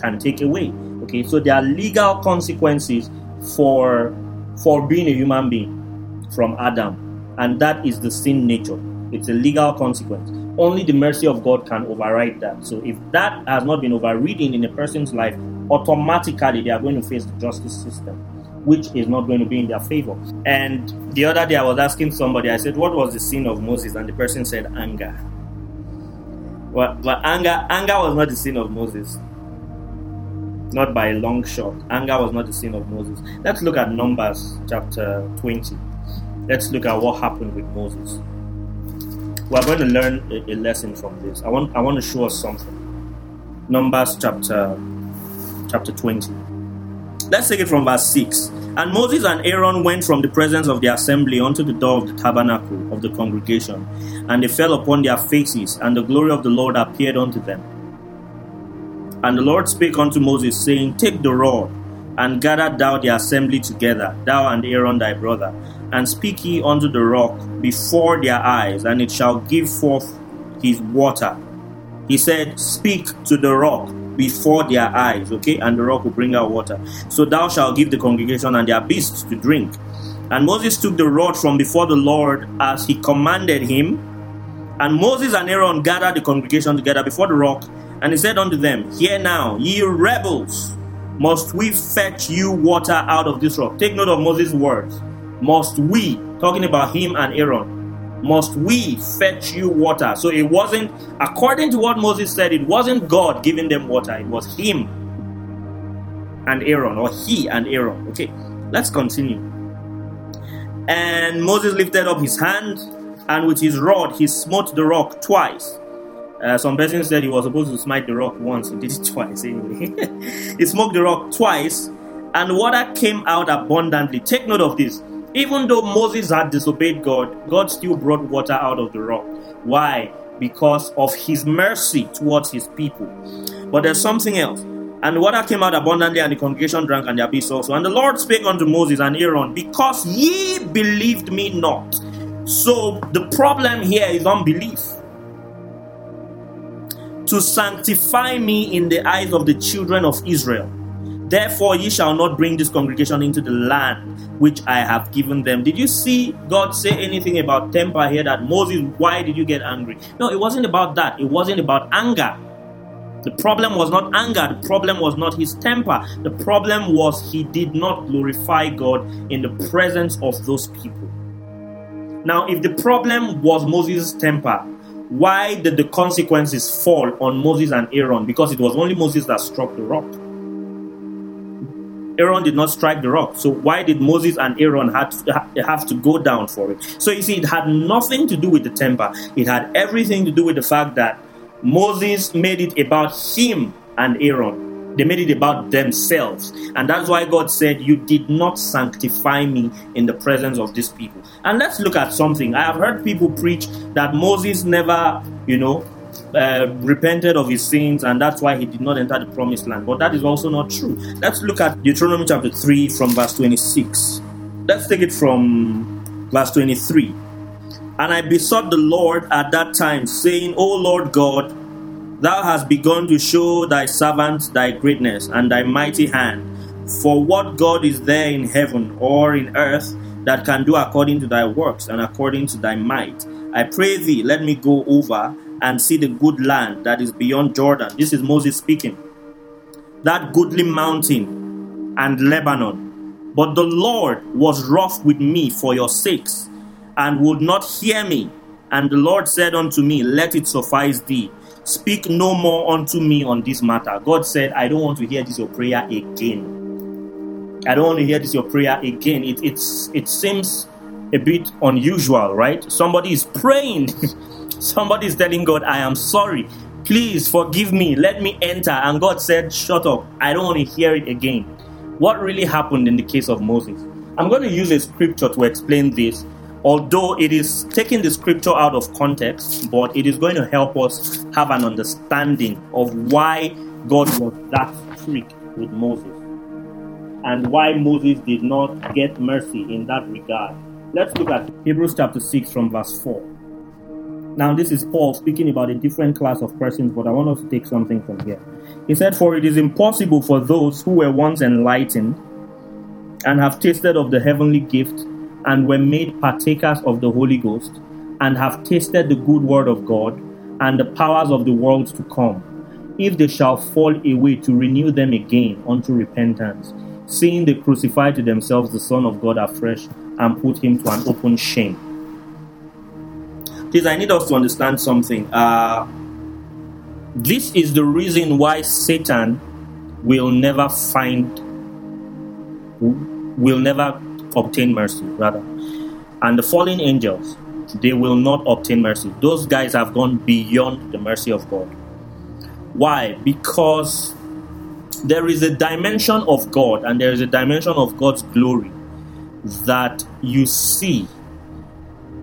can take away. Okay, so there are legal consequences for for being a human being from Adam, and that is the sin nature. It's a legal consequence. Only the mercy of God can override that. So if that has not been overridden in a person's life, automatically they are going to face the justice system, which is not going to be in their favor. And the other day I was asking somebody, I said, What was the sin of Moses? And the person said, Anger. But anger, anger was not the sin of Moses. Not by a long shot. Anger was not the sin of Moses. Let's look at Numbers chapter 20. Let's look at what happened with Moses we're going to learn a, a, lesson from this. I want I want to show us something. Numbers chapter chapter 20. Let's take it from verse 6. And Moses and Aaron went from the presence of the assembly unto the door of the tabernacle of the congregation, and they fell upon their faces, and the glory of the Lord appeared unto them. And the Lord spake unto Moses, saying, Take the rod, and gather thou the assembly together, thou and Aaron thy brother, and speak ye unto the rock before their eyes, and it shall give forth his water. He said, Speak to the rock before their eyes, okay, and the rock will bring out water. So thou shalt give the congregation and their beasts to drink. And Moses took the rod from before the Lord as he commanded him. And Moses and Aaron gathered the congregation together before the rock, and he said unto them, Hear now, ye rebels, must we fetch you water out of this rock? Take note of Moses' words must we, talking about him and Aaron, must we fetch you water? So it wasn't, according to what Moses said, it wasn't God giving them water, it was him and Aaron, or he and Aaron. Okay, let's continue. And Moses lifted up his hand, and with his rod he smote the rock twice. Uh, some person said he was supposed to smite the rock once, he did it twice anyway. he smote the rock twice, and water came out abundantly. Take note of this. Even though Moses had disobeyed God, God still brought water out of the rock. Why? Because of his mercy towards his people. But there's something else. And water came out abundantly, and the congregation drank, and their beasts also. And the Lord spake unto Moses and Aaron, Because ye believed me not. So the problem here is unbelief. To sanctify me in the eyes of the children of Israel. Therefore, ye shall not bring this congregation into the land which I have given them. Did you see God say anything about temper here that Moses, why did you get angry? No, it wasn't about that. It wasn't about anger. The problem was not anger. The problem was not his temper. The problem was he did not glorify God in the presence of those people. Now, if the problem was Moses' temper, why did the consequences fall on Moses and Aaron? Because it was only Moses that struck the rock. Aaron did not strike the rock. So why did Moses and Aaron had to, have to go down for it? So you see, it had nothing to do with the temper. It had everything to do with the fact that Moses made it about him and Aaron. They made it about themselves. And that's why God said, You did not sanctify me in the presence of these people. And let's look at something. I have heard people preach that Moses never, you know, uh, repented of his sins and that's why he did not enter the promised land. But that is also not true. Let's look at Deuteronomy chapter 3 from verse 26. Let's take it from verse 23. And I besought the Lord at that time, saying, O Lord God, thou hast begun to show thy servant thy greatness and thy mighty hand. For what God is there in heaven or in earth that can do according to thy works and according to thy might? I pray thee, let me go over and see the good land that is beyond Jordan. This is Moses speaking. That goodly mountain and Lebanon. But the Lord was wroth with me for your sakes, and would not hear me. And the Lord said unto me, Let it suffice thee. Speak no more unto me on this matter. God said, I don't want to hear this your prayer again. I don't want to hear this your prayer again. It, it's, it seems a bit unusual, right? Somebody is praying Somebody is telling God, I am sorry. Please forgive me. Let me enter. And God said, Shut up. I don't want to hear it again. What really happened in the case of Moses? I'm going to use a scripture to explain this, although it is taking the scripture out of context, but it is going to help us have an understanding of why God was that strict with Moses and why Moses did not get mercy in that regard. Let's look at Hebrews chapter 6 from verse 4. Now, this is Paul speaking about a different class of persons, but I want us to take something from here. He said, For it is impossible for those who were once enlightened and have tasted of the heavenly gift and were made partakers of the Holy Ghost and have tasted the good word of God and the powers of the world to come, if they shall fall away to renew them again unto repentance, seeing they crucify to themselves the Son of God afresh and put him to an open shame. Please, I need us to understand something. Uh, this is the reason why Satan will never find, will never obtain mercy, rather. And the fallen angels, they will not obtain mercy. Those guys have gone beyond the mercy of God. Why? Because there is a dimension of God and there is a dimension of God's glory that you see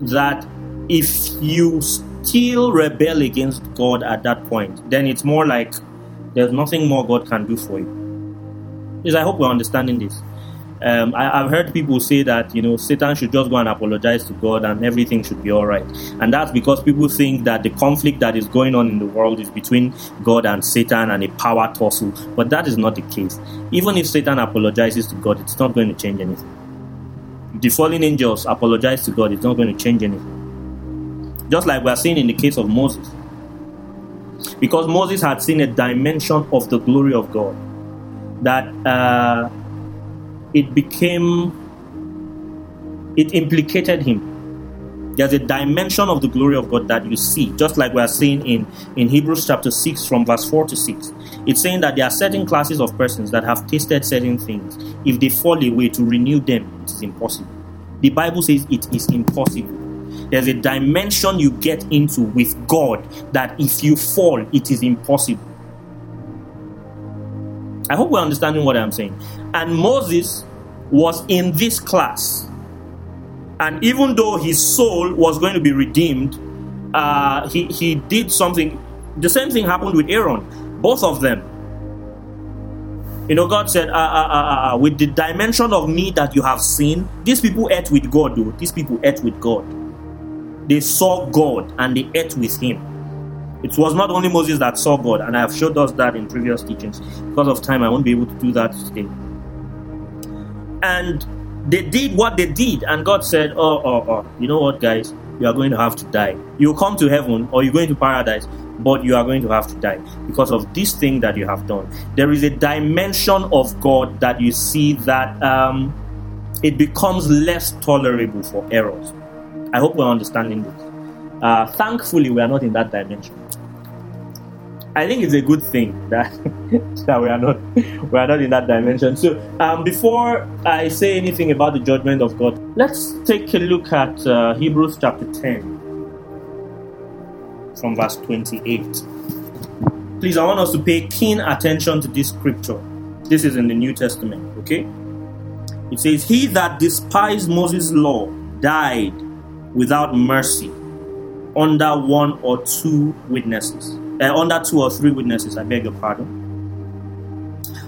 that if you still rebel against God at that point, then it's more like there's nothing more God can do for you. Yes, I hope we're understanding this. Um, I, have heard people say that you know Satan should just go and apologize to God and everything should be all right, and that's because people think that the conflict that is going on in the world is between God and Satan and a power tussle. But that is not the case. Even if Satan apologizes to God, it's not going to change anything. the fallen angels apologize to God, it's not going to change anything. Just like we are seeing in the case of Moses. Because Moses had seen a dimension of the glory of God that uh, it became, it implicated him. There's a dimension of the glory of God that you see, just like we are seeing in, in Hebrews chapter 6 from verse 4 to 6. It's saying that there are certain classes of persons that have tasted certain things. If they fall away to renew them, it is impossible. The Bible says it is impossible there's a dimension you get into with God that if you fall, it is impossible. I hope we're understanding what I'm saying. And Moses was in this class. And even though his soul was going to be redeemed, uh, he, he did something. The same thing happened with Aaron. Both of them. You know, God said, uh, uh, uh, uh, with the dimension of me that you have seen, these people ate with God, though. These people ate with God they saw God and they ate with him. It was not only Moses that saw God, and I have showed us that in previous teachings. Because of time, I won't be able to do that today. And they did what they did, and God said, Oh, oh, oh, you know what, guys? You are going to have to die. You come to heaven or you're going to paradise, but you are going to have to die because of this thing that you have done. There is a dimension of God that you see that um, it becomes less tolerable for errors. I hope we're understanding this. Uh, thankfully, we are not in that dimension. I think it's a good thing that that we are not we are not in that dimension. So, um, before I say anything about the judgment of God, let's take a look at uh, Hebrews chapter ten, from verse twenty-eight. Please, I want us to pay keen attention to this scripture. This is in the New Testament. Okay, it says, "He that despised Moses' law died." Without mercy under one or two witnesses, uh, under two or three witnesses, I beg your pardon,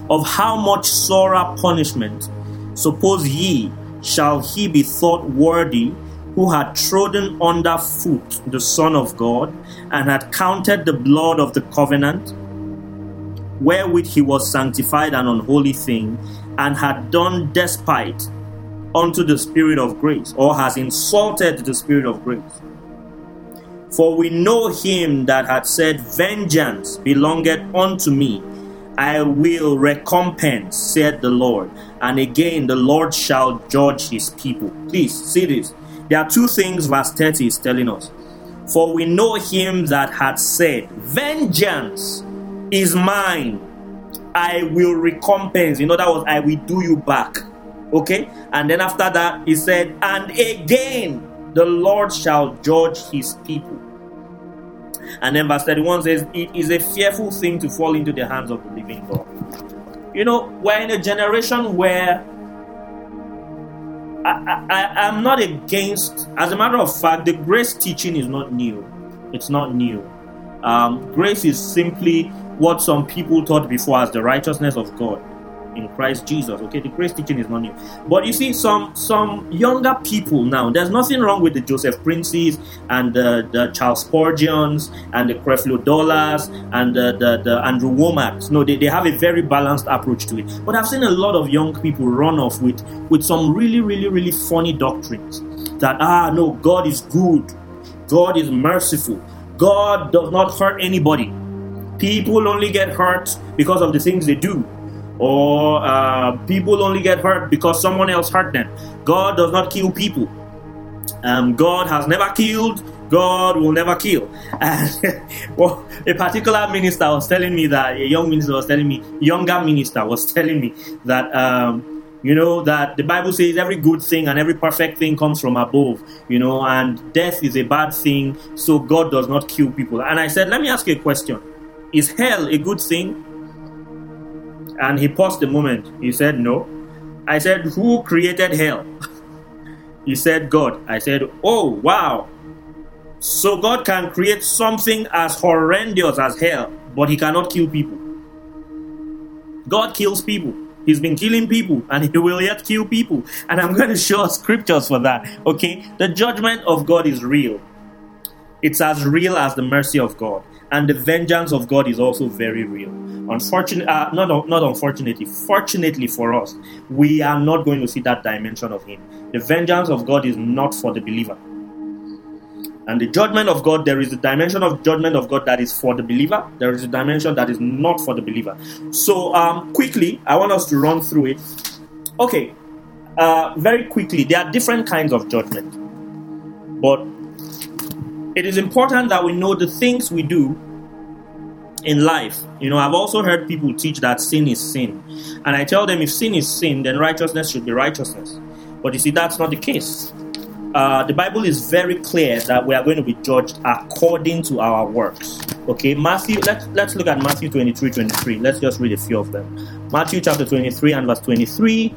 of how much sorer punishment, suppose ye, shall he be thought worthy who had trodden under foot the Son of God, and had counted the blood of the covenant, wherewith he was sanctified an unholy thing, and had done despite unto the Spirit of grace, or has insulted the Spirit of grace. For we know him that had said, Vengeance belongeth unto me, I will recompense, said the Lord. And again, the Lord shall judge his people. Please see this. There are two things verse 30 is telling us. For we know him that had said, Vengeance is mine, I will recompense. In other words, I will do you back. Okay? And then after that, he said, And again the Lord shall judge his people. And then verse 31 says, It is a fearful thing to fall into the hands of the living God. You know, we're in a generation where I, I'm not against, as a matter of fact, the grace teaching is not new. It's not new. Um, grace is simply what some people taught before as the righteousness of God in Christ Jesus. Okay, the grace teaching is not new. But you see, some some younger people now, there's nothing wrong with the Joseph Princes and the, the Charles Spurgeons and the Creflo Dollars and the, the, the Andrew Wommacks. No, they, they have a very balanced approach to it. But I've seen a lot of young people run off with, with some really, really, really funny doctrines that, ah, no, God is good, God is merciful, God does not hurt anybody. People only get hurt because of the things they do. Or uh, people only get hurt because someone else hurt them. God does not kill people. Um, God has never killed. God will never kill. And well, a particular minister was telling me that a young minister was telling me, younger minister was telling me that um, you know that the bible says every good thing and every perfect thing comes from above you know and death is a bad thing so god does not kill people and i said let me ask you a question is hell a good thing? And he paused a moment. He said, No. I said, Who created hell? he said, God. I said, Oh, wow. So God can create something as horrendous as hell, but he cannot kill people. God kills people. He's been killing people and he will yet kill people. And I'm going to show scriptures for that. Okay? The judgment of God is real. It's as real as the mercy of God and the vengeance of God is also very real. Unfortunately, uh, not not unfortunately, fortunately for us, we are not going to see that dimension of Him. The vengeance of God is not for the believer, and the judgment of God. There is a dimension of judgment of God that is for the believer. There is a dimension that is not for the believer. So, um, quickly, I want us to run through it. Okay, uh, very quickly, there are different kinds of judgment, but it is important that we know the things we do in life. You know, I've also heard people teach that sin is sin. And I tell them if sin is sin, then righteousness should be righteousness. But you see, that's not the case. Uh, the Bible is very clear that we are going to be judged according to our works. Okay, Matthew, let's, let's look at Matthew 23 23. Let's just read a few of them. Matthew chapter 23 and verse 23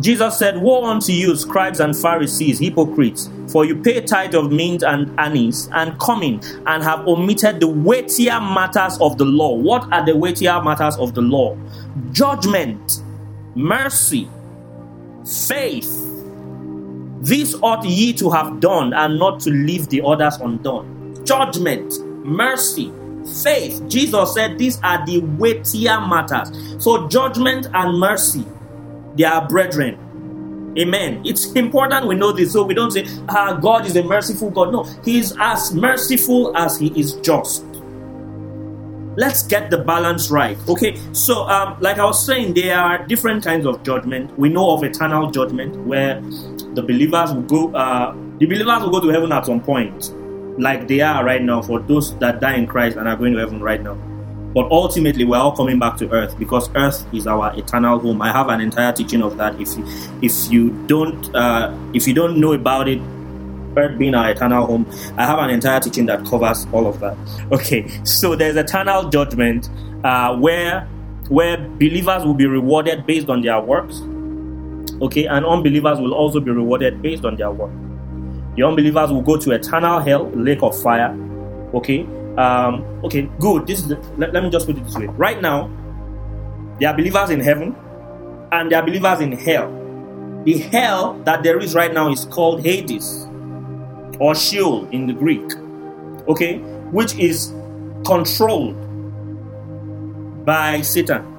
Jesus said, Woe unto you, scribes and Pharisees, hypocrites, for you pay tithe of mint and anise, and cummin and have omitted the weightier matters of the law. What are the weightier matters of the law? Judgment, mercy, faith. This ought ye to have done, and not to leave the others undone. Judgment, mercy, faith. Jesus said these are the weightier matters. So, judgment and mercy they are brethren. Amen. It's important we know this so we don't say, ah, God is a merciful God. No, He is as merciful as He is just. Let's get the balance right. Okay, so um, like I was saying, there are different kinds of judgment. We know of eternal judgment where the believers will go, uh, the believers will go to heaven at some point, like they are right now for those that die in Christ and are going to heaven right now. But ultimately, we're all coming back to earth because earth is our eternal home. I have an entire teaching of that. If you, if you don't uh, if you don't know about it, earth being our eternal home, I have an entire teaching that covers all of that. Okay, so there's eternal judgment uh, where where believers will be rewarded based on their works. Okay, and unbelievers will also be rewarded based on their work. The unbelievers will go to eternal hell, lake of fire. Okay, um, okay, good. This is the, let, let me just put it this way. Right now, there are believers in heaven and there are believers in hell. The hell that there is right now is called Hades or Sheol in the Greek, okay, which is controlled by Satan.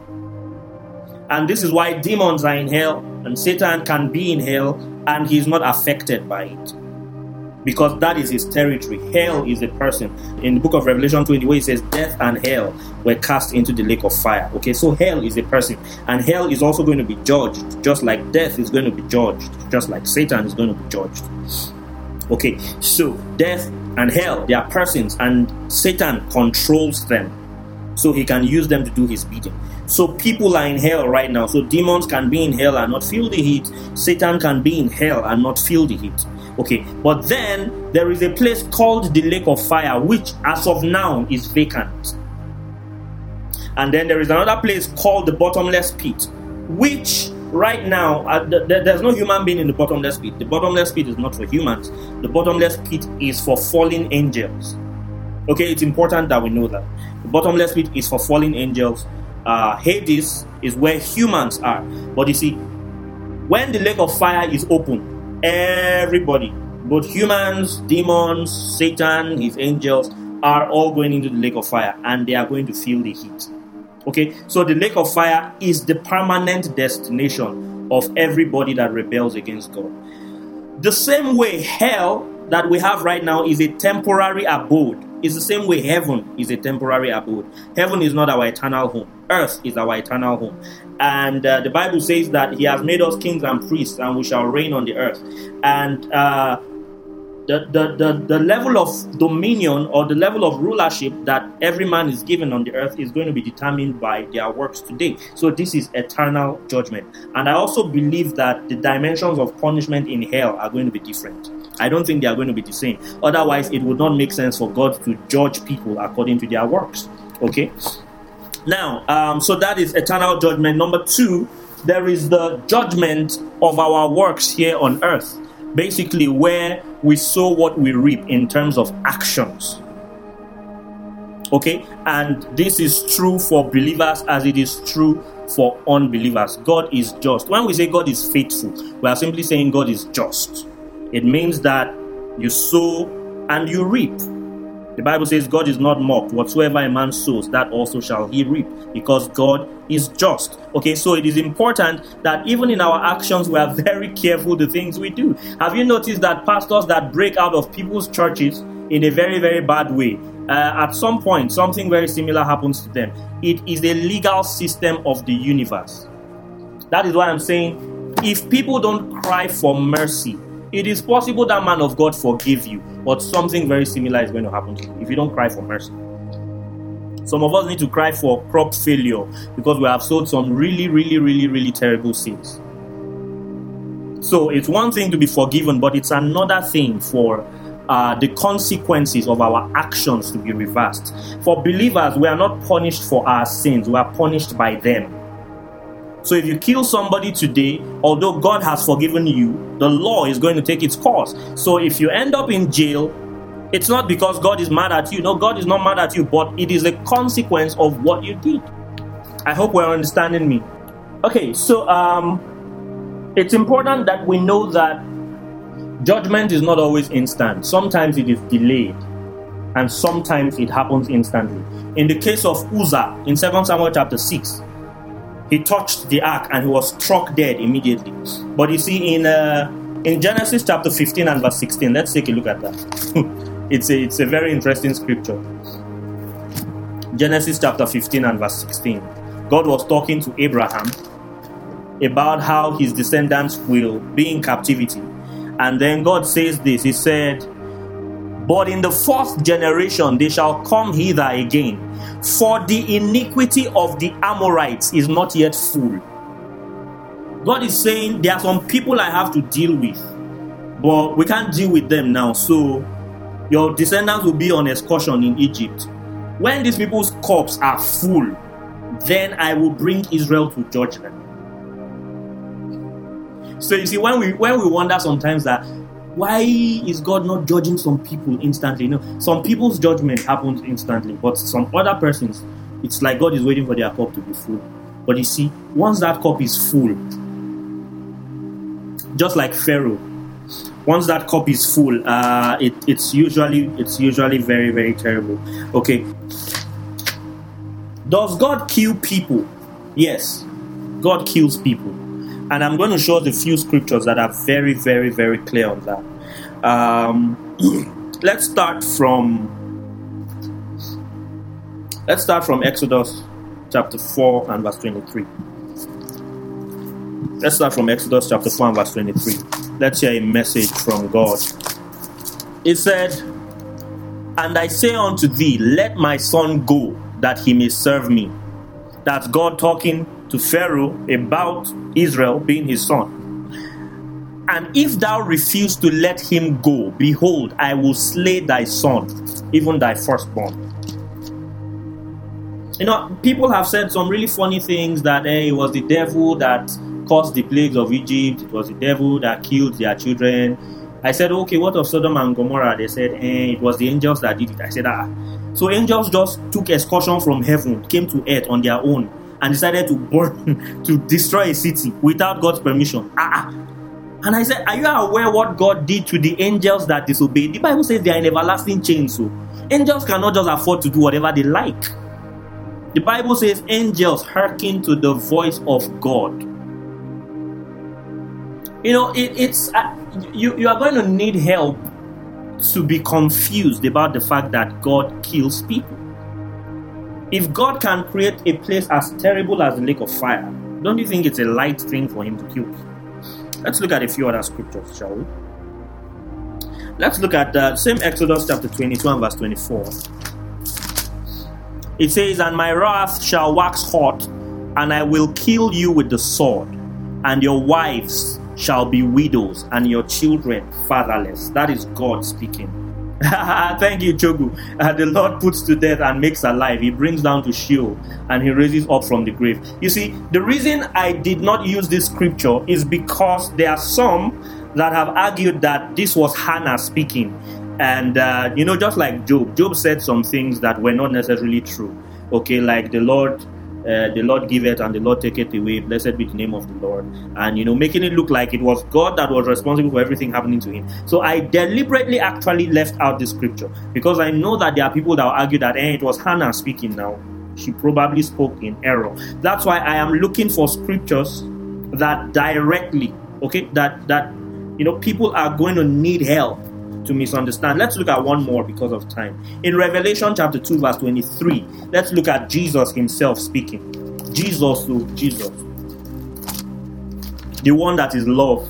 And this is why demons are in hell and Satan can be in hell and he's not affected by it because that is his territory. Hell is a person. In the book of Revelation 20, where it says death and hell were cast into the lake of fire. Okay, so hell is a person, and hell is also going to be judged, just like death is going to be judged, just like Satan is going to be judged. Okay, so death and hell, they are persons, and Satan controls them. So he can use them to do his bidding. So people are in hell right now. So demons can be in hell and not feel the heat. Satan can be in hell and not feel the heat. Okay, but then there is a place called the lake of fire, which as of now is vacant. And then there is another place called the bottomless pit, which right now uh, th- th- there's no human being in the bottomless pit. The bottomless pit is not for humans, the bottomless pit is for fallen angels. Okay, it's important that we know that. The bottomless pit is for fallen angels. uh, Hades is where humans are. But you see, when the lake of fire is open, everybody, both humans, demons, Satan, his angels, are all going into the lake of fire and they are going to feel the heat. Okay, so the lake of fire is the permanent destination of everybody that rebels against God. The same way hell that we have right now is a temporary abode. It's the same way heaven is a temporary abode. Heaven is not our eternal home. Earth is our eternal home. And uh, the Bible says that He has made us kings and priests, and we shall reign on the earth. And uh, the, the, the, the level of dominion or the level of rulership that every man is given on the earth is going to be determined by their works today. So this is eternal judgment. And I also believe that the dimensions of punishment in hell are going to be different. I don't think they are going to be the same. Otherwise, it would not make sense for God to judge people according to their works. Okay? Now, um, so that is eternal judgment. Number two, there is the judgment of our works here on earth basically where we sow what we reap in terms of actions. Okay, and this is true for believers as it is true for unbelievers. God is just. When we say God is faithful, we are simply saying God is just. It means that you sow and you reap. The Bible says God is not mocked. Whatsoever a man sows, that also shall he reap, because God is just. Okay, so it is important that even in our actions, we are very careful the things we do. Have you noticed that pastors that break out of people's churches in a very, very bad way, uh, at some point, something very similar happens to them? It is a legal system of the universe. That is why I'm saying if people don't cry for mercy, it is possible that man of God forgive you, but something very similar is going to happen to you if you don't cry for mercy. Some of us need to cry for crop failure because we have sowed some really, really, really, really terrible seeds. So it's one thing to be forgiven, but it's another thing for uh, the consequences of our actions to be reversed. For believers, we are not punished for our sins, we are punished by them. So if you kill somebody today, although God has forgiven you, the law is going to take its course. So if you end up in jail, it's not because God is mad at you. No, God is not mad at you, but it is a consequence of what you did. I hope we're understanding me. Okay, so um, it's important that we know that judgment is not always instant. Sometimes it is delayed, and sometimes it happens instantly. In the case of Uzzah in 2 Samuel chapter 6, he touched the ark and he was struck dead immediately. But you see, in uh, in Genesis chapter 15 and verse 16, let's take a look at that. it's a it's a very interesting scripture. Genesis chapter 15 and verse 16. God was talking to Abraham about how his descendants will be in captivity. And then God says this He said, But in the fourth generation they shall come hither again for the iniquity of the Amorites is not yet full. God is saying there are some people I have to deal with, but we can't deal with them now. So your descendants will be on excursion in Egypt. When these people's corpses are full, then I will bring Israel to judgment. So you see, when we when we wonder sometimes that why is God not judging some people instantly? You know, some people's judgment happens instantly, but some other persons, it's like God is waiting for their cup to be full. But you see, once that cup is full, just like Pharaoh, once that cup is full, uh, it, it's usually it's usually very very terrible. Okay. Does God kill people? Yes, God kills people. And I'm going to show the few scriptures that are very, very, very clear on that. Um, let's start from let's start from Exodus chapter 4 and verse 23. Let's start from Exodus chapter 4 and verse 23. Let's hear a message from God. It said, And I say unto thee, Let my son go, that he may serve me. That's God talking to Pharaoh about Israel being his son. And if thou refuse to let him go, behold, I will slay thy son, even thy firstborn. You know, people have said some really funny things that hey, it was the devil that caused the plagues of Egypt, it was the devil that killed their children. I said, okay, what of Sodom and Gomorrah? They said, eh, it was the angels that did it. I said, ah. So angels just took excursion from heaven, came to earth on their own and decided to burn, to destroy a city without God's permission. Ah, ah. And I said, Are you aware what God did to the angels that disobeyed? The Bible says they are in everlasting chains. So angels cannot just afford to do whatever they like. The Bible says angels hearken to the voice of God. You know, it, it's uh, you, you are going to need help to be confused about the fact that God kills people. If God can create a place as terrible as the lake of fire, don't you think it's a light thing for Him to kill? Let's look at a few other scriptures, shall we? Let's look at the uh, same Exodus chapter 22 and verse 24. It says, And my wrath shall wax hot, and I will kill you with the sword, and your wives shall be widows, and your children fatherless. That is God speaking. Thank you, Chogu. Uh, the Lord puts to death and makes alive. He brings down to Sheol and he raises up from the grave. You see, the reason I did not use this scripture is because there are some that have argued that this was Hannah speaking. And, uh, you know, just like Job, Job said some things that were not necessarily true. Okay, like the Lord uh, the Lord giveth and the Lord taketh away. Blessed be the name of the Lord. And you know, making it look like it was God that was responsible for everything happening to him. So I deliberately actually left out the scripture because I know that there are people that will argue that eh, it was Hannah speaking now. She probably spoke in error. That's why I am looking for scriptures that directly, okay, that that you know people are going to need help to misunderstand. Let's look at one more because of time. In Revelation chapter 2, verse 23, let's look at Jesus himself speaking. Jesus, who Jesus, the one that is love.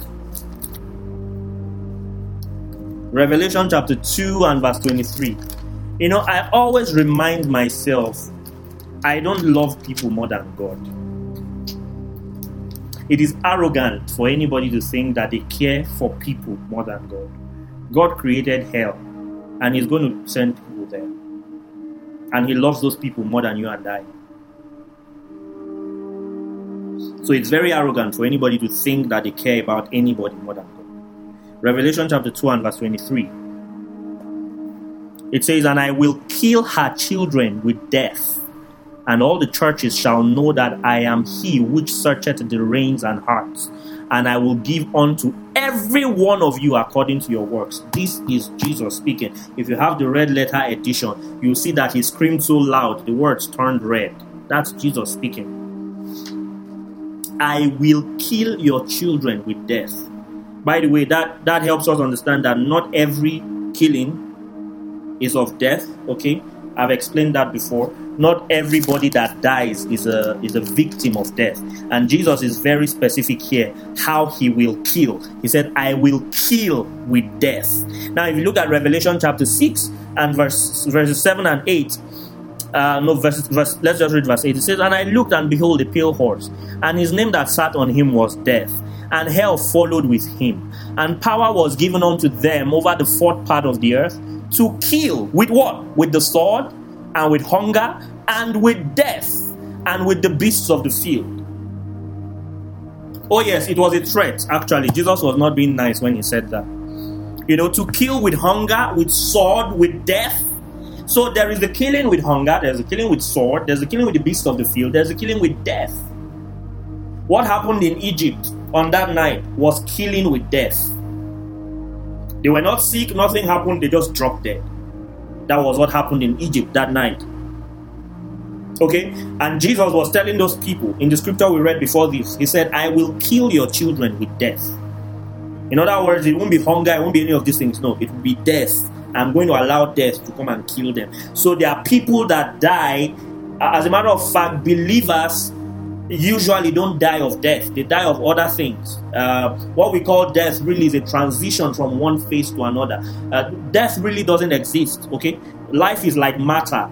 Revelation chapter 2 and verse 23. You know, I always remind myself I don't love people more than God. It is arrogant for anybody to think that they care for people more than God. God created hell and He's going to send people there. And He loves those people more than you and I. So it's very arrogant for anybody to think that they care about anybody more than God. Revelation chapter 2 and verse 23. It says, And I will kill her children with death, and all the churches shall know that I am he which searcheth the reins and hearts, and I will give unto every one of you according to your works. This is Jesus speaking. If you have the red letter edition, you'll see that he screamed so loud, the words turned red. That's Jesus speaking. I will kill your children with death. By the way, that, that helps us understand that not every killing is of death, okay? I've explained that before not everybody that dies is a is a victim of death. And Jesus is very specific here how he will kill. He said, I will kill with death. Now, if you look at Revelation chapter 6 and verse verses 7 and 8, uh, no, verse, verse, let's just read verse 8. It says, And I looked, and behold, a pale horse, and his name that sat on him was Death, and hell followed with him. And power was given unto them over the fourth part of the earth to kill with what? With the sword, and with hunger and with death and with the beasts of the field. Oh, yes, it was a threat, actually. Jesus was not being nice when he said that. You know, to kill with hunger, with sword, with death. So there is the killing with hunger, there's the killing with sword, there's the killing with the beasts of the field, there's the killing with death. What happened in Egypt on that night was killing with death. They were not sick, nothing happened, they just dropped dead. That was what happened in Egypt that night. Okay? And Jesus was telling those people in the scripture we read before this, He said, I will kill your children with death. In other words, it won't be hunger, it won't be any of these things. No, it will be death. I'm going to allow death to come and kill them. So there are people that die. As a matter of fact, believers usually don't die of death, they die of other things. Uh, what we call death really is a transition from one phase to another. Uh, death really doesn't exist, okay? Life is like matter,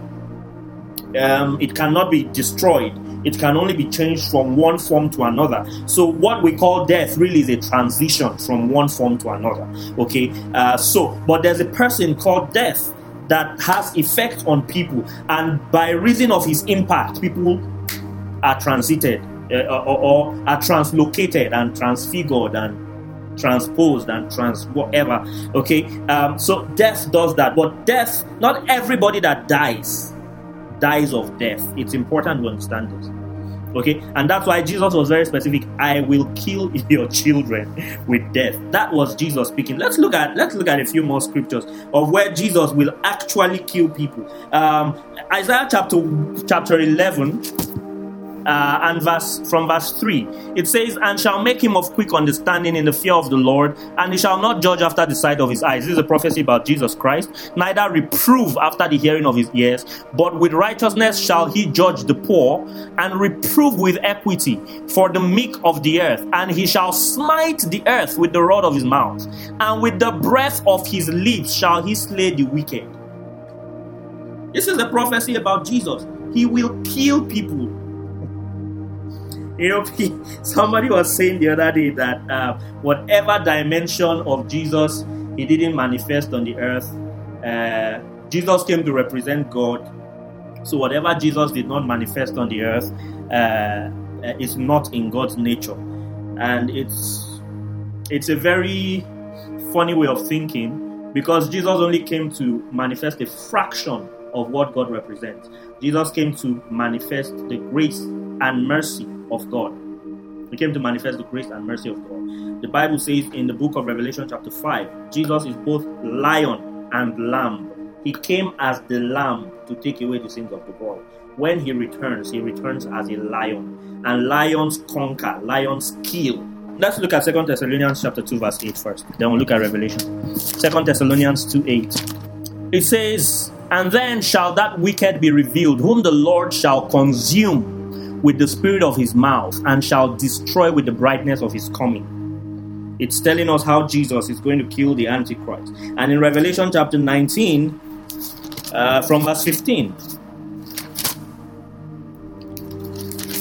um, it cannot be destroyed. It can only be changed from one form to another. So, what we call death really is a transition from one form to another. Okay, uh, so but there's a person called death that has effect on people, and by reason of his impact, people are transited uh, or, or, are translocated and transfigured and transposed and trans whatever. Okay, um, so death does that, but death, not everybody that dies dies of death. It's important to understand this. Okay, and that's why Jesus was very specific. I will kill your children with death. That was Jesus speaking. Let's look at let's look at a few more scriptures of where Jesus will actually kill people. Um, Isaiah chapter chapter eleven uh, and verse from verse 3 it says and shall make him of quick understanding in the fear of the lord and he shall not judge after the sight of his eyes. This is a prophecy about jesus christ. Neither reprove after the hearing of his ears but with righteousness shall he judge the poor and reprove with equity for the meek of the earth and he shall smite the earth with the rod of his mouth and with the breath of his lips shall he slay the wicked. This is a prophecy about jesus. He will kill people you know, somebody was saying the other day that uh, whatever dimension of Jesus he didn't manifest on the earth, uh, Jesus came to represent God. So whatever Jesus did not manifest on the earth uh, uh is not in God's nature, and it's it's a very funny way of thinking because Jesus only came to manifest a fraction of what God represents. Jesus came to manifest the grace and mercy of God. He came to manifest the grace and mercy of God. The Bible says in the book of Revelation, chapter 5, Jesus is both lion and lamb. He came as the lamb to take away the sins of the world. When he returns, he returns as a lion. And lions conquer, lions kill. Let's look at Second Thessalonians chapter 2, verse 8 first. Then we'll look at Revelation. Second Thessalonians 2 8. It says, And then shall that wicked be revealed, whom the Lord shall consume with the spirit of his mouth and shall destroy with the brightness of his coming. It's telling us how Jesus is going to kill the Antichrist. And in Revelation chapter 19, uh, from verse 15,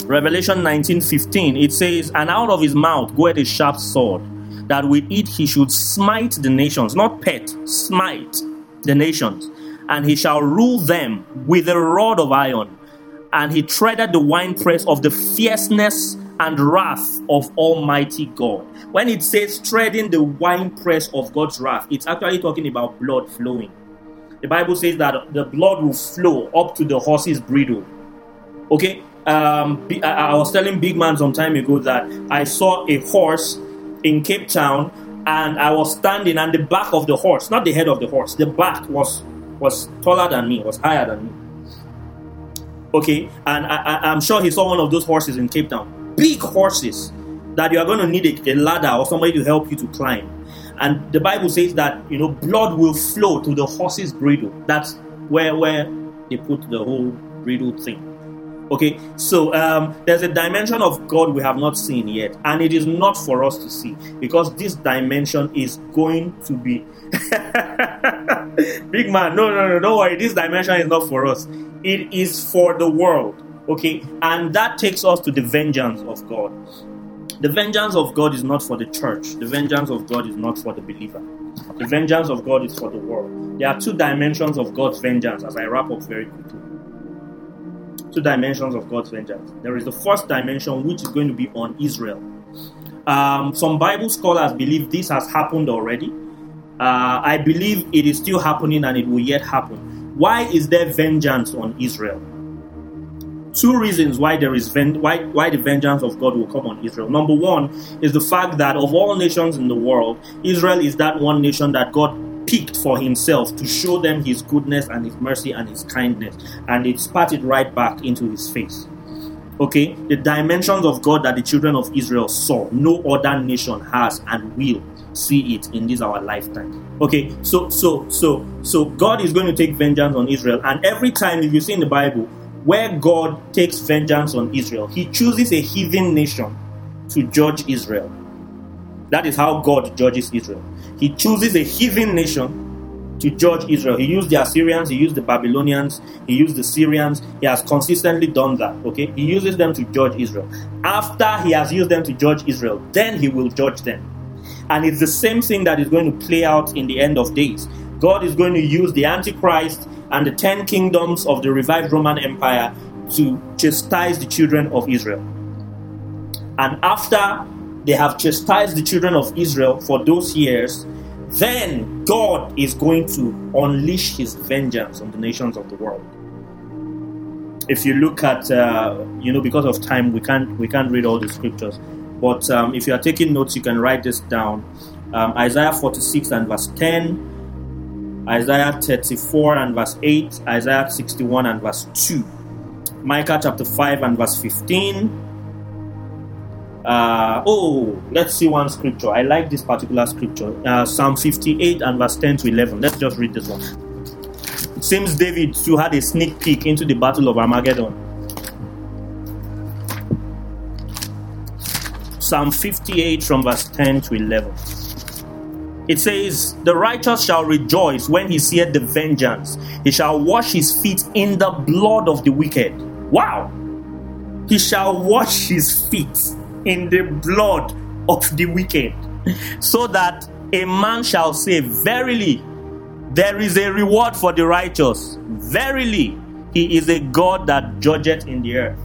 Revelation 19 15, it says, And out of his mouth goeth a sharp sword, that with it he should smite the nations, not pet, smite the nations, and he shall rule them with a rod of iron and he treaded the winepress of the fierceness and wrath of Almighty God. When it says treading the winepress of God's wrath, it's actually talking about blood flowing. The Bible says that the blood will flow up to the horse's bridle. Okay, um, I was telling Big Man some time ago that I saw a horse in Cape Town, and I was standing, and the back of the horse, not the head of the horse, the back was was taller than me, was higher than me Okay, and I, am sure he saw one of those horses in Cape Town. Big horses that you are going to need a, a ladder or somebody to help you to climb. And the Bible says that you know blood will flow to the horse's bridle. That's where where they put the whole bridle thing. Okay, so um, there's a dimension of God we have not seen yet, and it is not for us to see because this dimension is going to be big man. No, no, no, don't worry. This dimension is not for us. It is for the world. Okay? And that takes us to the vengeance of God. The vengeance of God is not for the church, the vengeance of God is not for the believer. The vengeance of God is for the world. There are two dimensions of God's vengeance as I wrap up very quickly. Two dimensions of God's vengeance. There is the first dimension, which is going to be on Israel. Um, some Bible scholars believe this has happened already. Uh, I believe it is still happening and it will yet happen. Why is there vengeance on Israel? Two reasons why there is ven- why why the vengeance of God will come on Israel. Number one is the fact that of all nations in the world, Israel is that one nation that God picked for himself to show them his goodness and his mercy and his kindness, and it spat it right back into his face. Okay, the dimensions of God that the children of Israel saw, no other nation has and will see it in this our lifetime. Okay, so so so so God is going to take vengeance on Israel, and every time if you see in the Bible where God takes vengeance on Israel, He chooses a heathen nation to judge Israel. That is how God judges Israel. He chooses a heathen nation to judge Israel. He used the Assyrians, he used the Babylonians, he used the Syrians. He has consistently done that. Okay, he uses them to judge Israel. After he has used them to judge Israel, then he will judge them. And it's the same thing that is going to play out in the end of days. God is going to use the Antichrist and the ten kingdoms of the revived Roman Empire to chastise the children of Israel. And after they have chastised the children of Israel for those years, then God is going to unleash his vengeance on the nations of the world. if you look at, uh, you know, because of time, we can't we can't read all the scriptures. But um, if you are taking notes, you can write this down. Um, Isaiah 46 and verse 10, Isaiah 34 and verse 8, Isaiah 61 and verse 2, Micah chapter 5 and verse 15. Uh, oh, let's see one scripture. I like this particular scripture. Uh, Psalm 58 and verse 10 to 11. Let's just read this one. It seems David too had a sneak peek into the battle of Armageddon. Psalm 58 from verse 10 to 11. It says, The righteous shall rejoice when he seeth the vengeance. He shall wash his feet in the blood of the wicked. Wow! He shall wash his feet in the blood of the wicked, so that a man shall say, Verily, there is a reward for the righteous. Verily, he is a God that judgeth in the earth.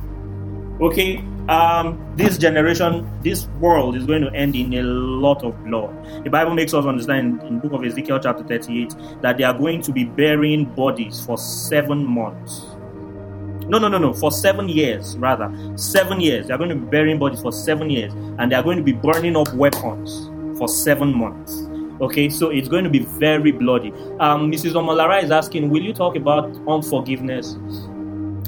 Okay, um, this generation, this world is going to end in a lot of blood. The Bible makes us understand in book of Ezekiel, chapter 38, that they are going to be burying bodies for seven months. No, no, no, no. For seven years, rather. Seven years. They're going to be burying bodies for seven years. And they're going to be burning up weapons for seven months. Okay, so it's going to be very bloody. Um, Mrs. Omolara is asking, will you talk about unforgiveness?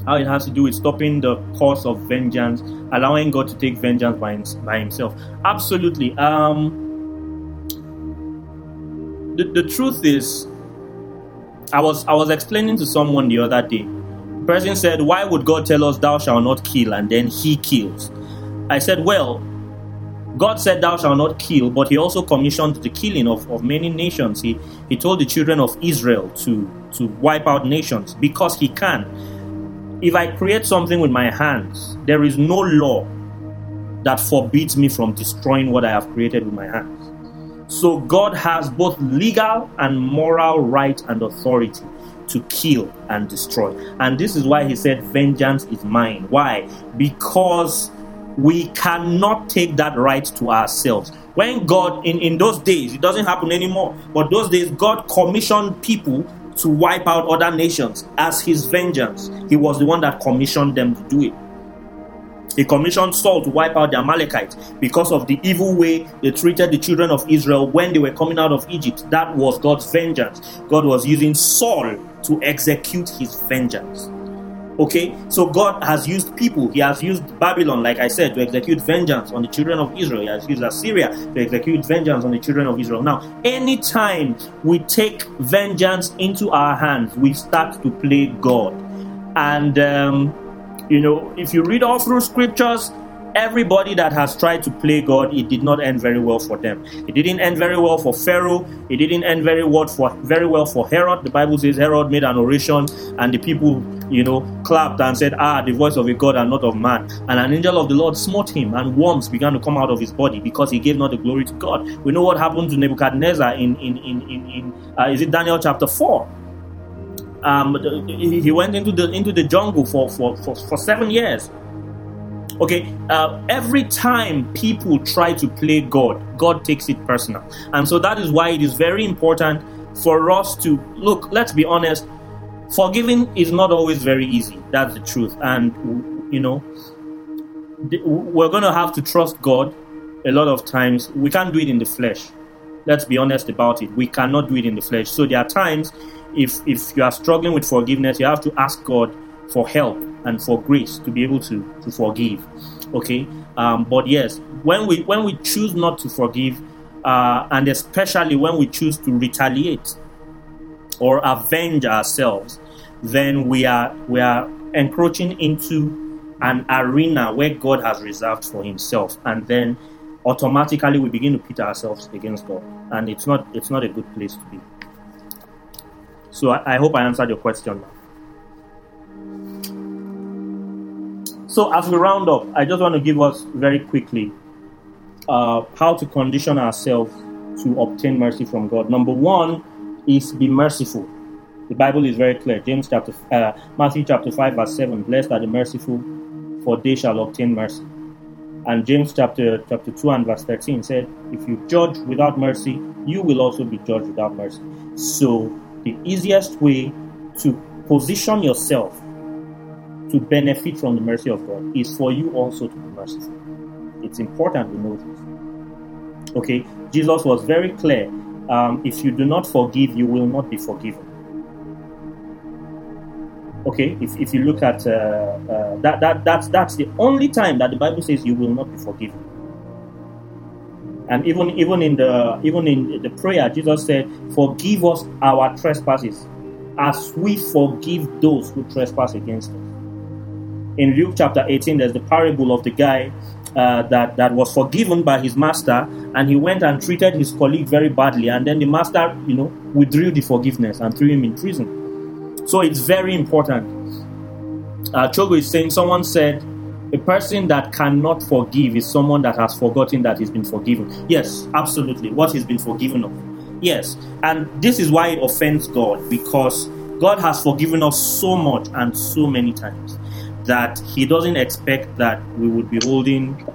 How it has to do with stopping the course of vengeance, allowing God to take vengeance by, by himself. Absolutely. Um, the, the truth is, I was I was explaining to someone the other day person said, Why would God tell us, Thou shalt not kill, and then he kills? I said, Well, God said, Thou shalt not kill, but he also commissioned the killing of, of many nations. He, he told the children of Israel to, to wipe out nations because he can. If I create something with my hands, there is no law that forbids me from destroying what I have created with my hands. So God has both legal and moral right and authority to kill and destroy. And this is why he said, Vengeance is mine. Why? Because we cannot take that right to ourselves. When God, in, in those days, it doesn't happen anymore, but those days, God commissioned people to wipe out other nations as his vengeance. He was the one that commissioned them to do it. He commissioned Saul to wipe out the Amalekites because of the evil way they treated the children of Israel when they were coming out of Egypt. That was God's vengeance. God was using Saul to execute his vengeance. Okay, so God has used people. He has used Babylon, like I said, to execute vengeance on the children of Israel. He has used Assyria to execute vengeance on the children of Israel. Now, anytime we take vengeance into our hands, we start to play God. And um, you know, if you read all through scriptures, everybody that has tried to play God, it did not end very well for them. It didn't end very well for Pharaoh. It didn't end very well for very well for Herod. The Bible says Herod made an oration, and the people, you know, clapped and said, "Ah, the voice of a God and not of man." And an angel of the Lord smote him, and worms began to come out of his body because he gave not the glory to God. We know what happened to Nebuchadnezzar in in in in, in uh, is it Daniel chapter four? Um, he went into the into the jungle for for, for, for seven years. Okay, uh, every time people try to play God, God takes it personal, and so that is why it is very important for us to look. Let's be honest. Forgiving is not always very easy. That's the truth, and you know, we're going to have to trust God. A lot of times, we can't do it in the flesh. Let's be honest about it. We cannot do it in the flesh. So there are times if if you are struggling with forgiveness, you have to ask God for help and for grace to be able to to forgive. Okay, um, but yes, when we when we choose not to forgive, uh, and especially when we choose to retaliate or avenge ourselves, then we are we are encroaching into an arena where God has reserved for Himself, and then automatically we begin to pit ourselves against God, and it's not it's not a good place to be. So I, I hope I answered your question. So as we round up, I just want to give us very quickly uh, how to condition ourselves to obtain mercy from God. Number one is be merciful. The Bible is very clear. James chapter uh, Matthew chapter five verse seven: Blessed are the merciful, for they shall obtain mercy. And James chapter chapter two and verse thirteen said, If you judge without mercy, you will also be judged without mercy. So the easiest way to position yourself to benefit from the mercy of God is for you also to be merciful. It's important we know this. Okay, Jesus was very clear. Um, if you do not forgive, you will not be forgiven. Okay, if, if you look at uh, uh, that, that that's that's the only time that the Bible says you will not be forgiven. And even even in the even in the prayer, Jesus said, "Forgive us our trespasses, as we forgive those who trespass against us." In Luke chapter 18, there's the parable of the guy uh, that, that was forgiven by his master, and he went and treated his colleague very badly, and then the master, you know, withdrew the forgiveness and threw him in prison. So it's very important. Uh, Chogo is saying, someone said, a person that cannot forgive is someone that has forgotten that he's been forgiven. Yes, absolutely. What he's been forgiven of. Yes. And this is why it offends God because God has forgiven us so much and so many times that he doesn't expect that we would be holding,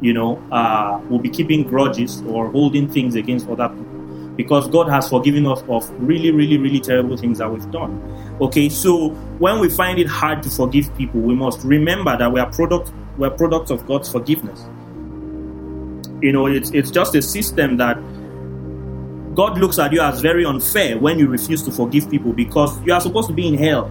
you know, uh, we'll be keeping grudges or holding things against other people. Because God has forgiven us of really, really, really terrible things that we've done. Okay, so when we find it hard to forgive people, we must remember that we are product we're products of God's forgiveness. You know, it's it's just a system that God looks at you as very unfair when you refuse to forgive people because you are supposed to be in hell.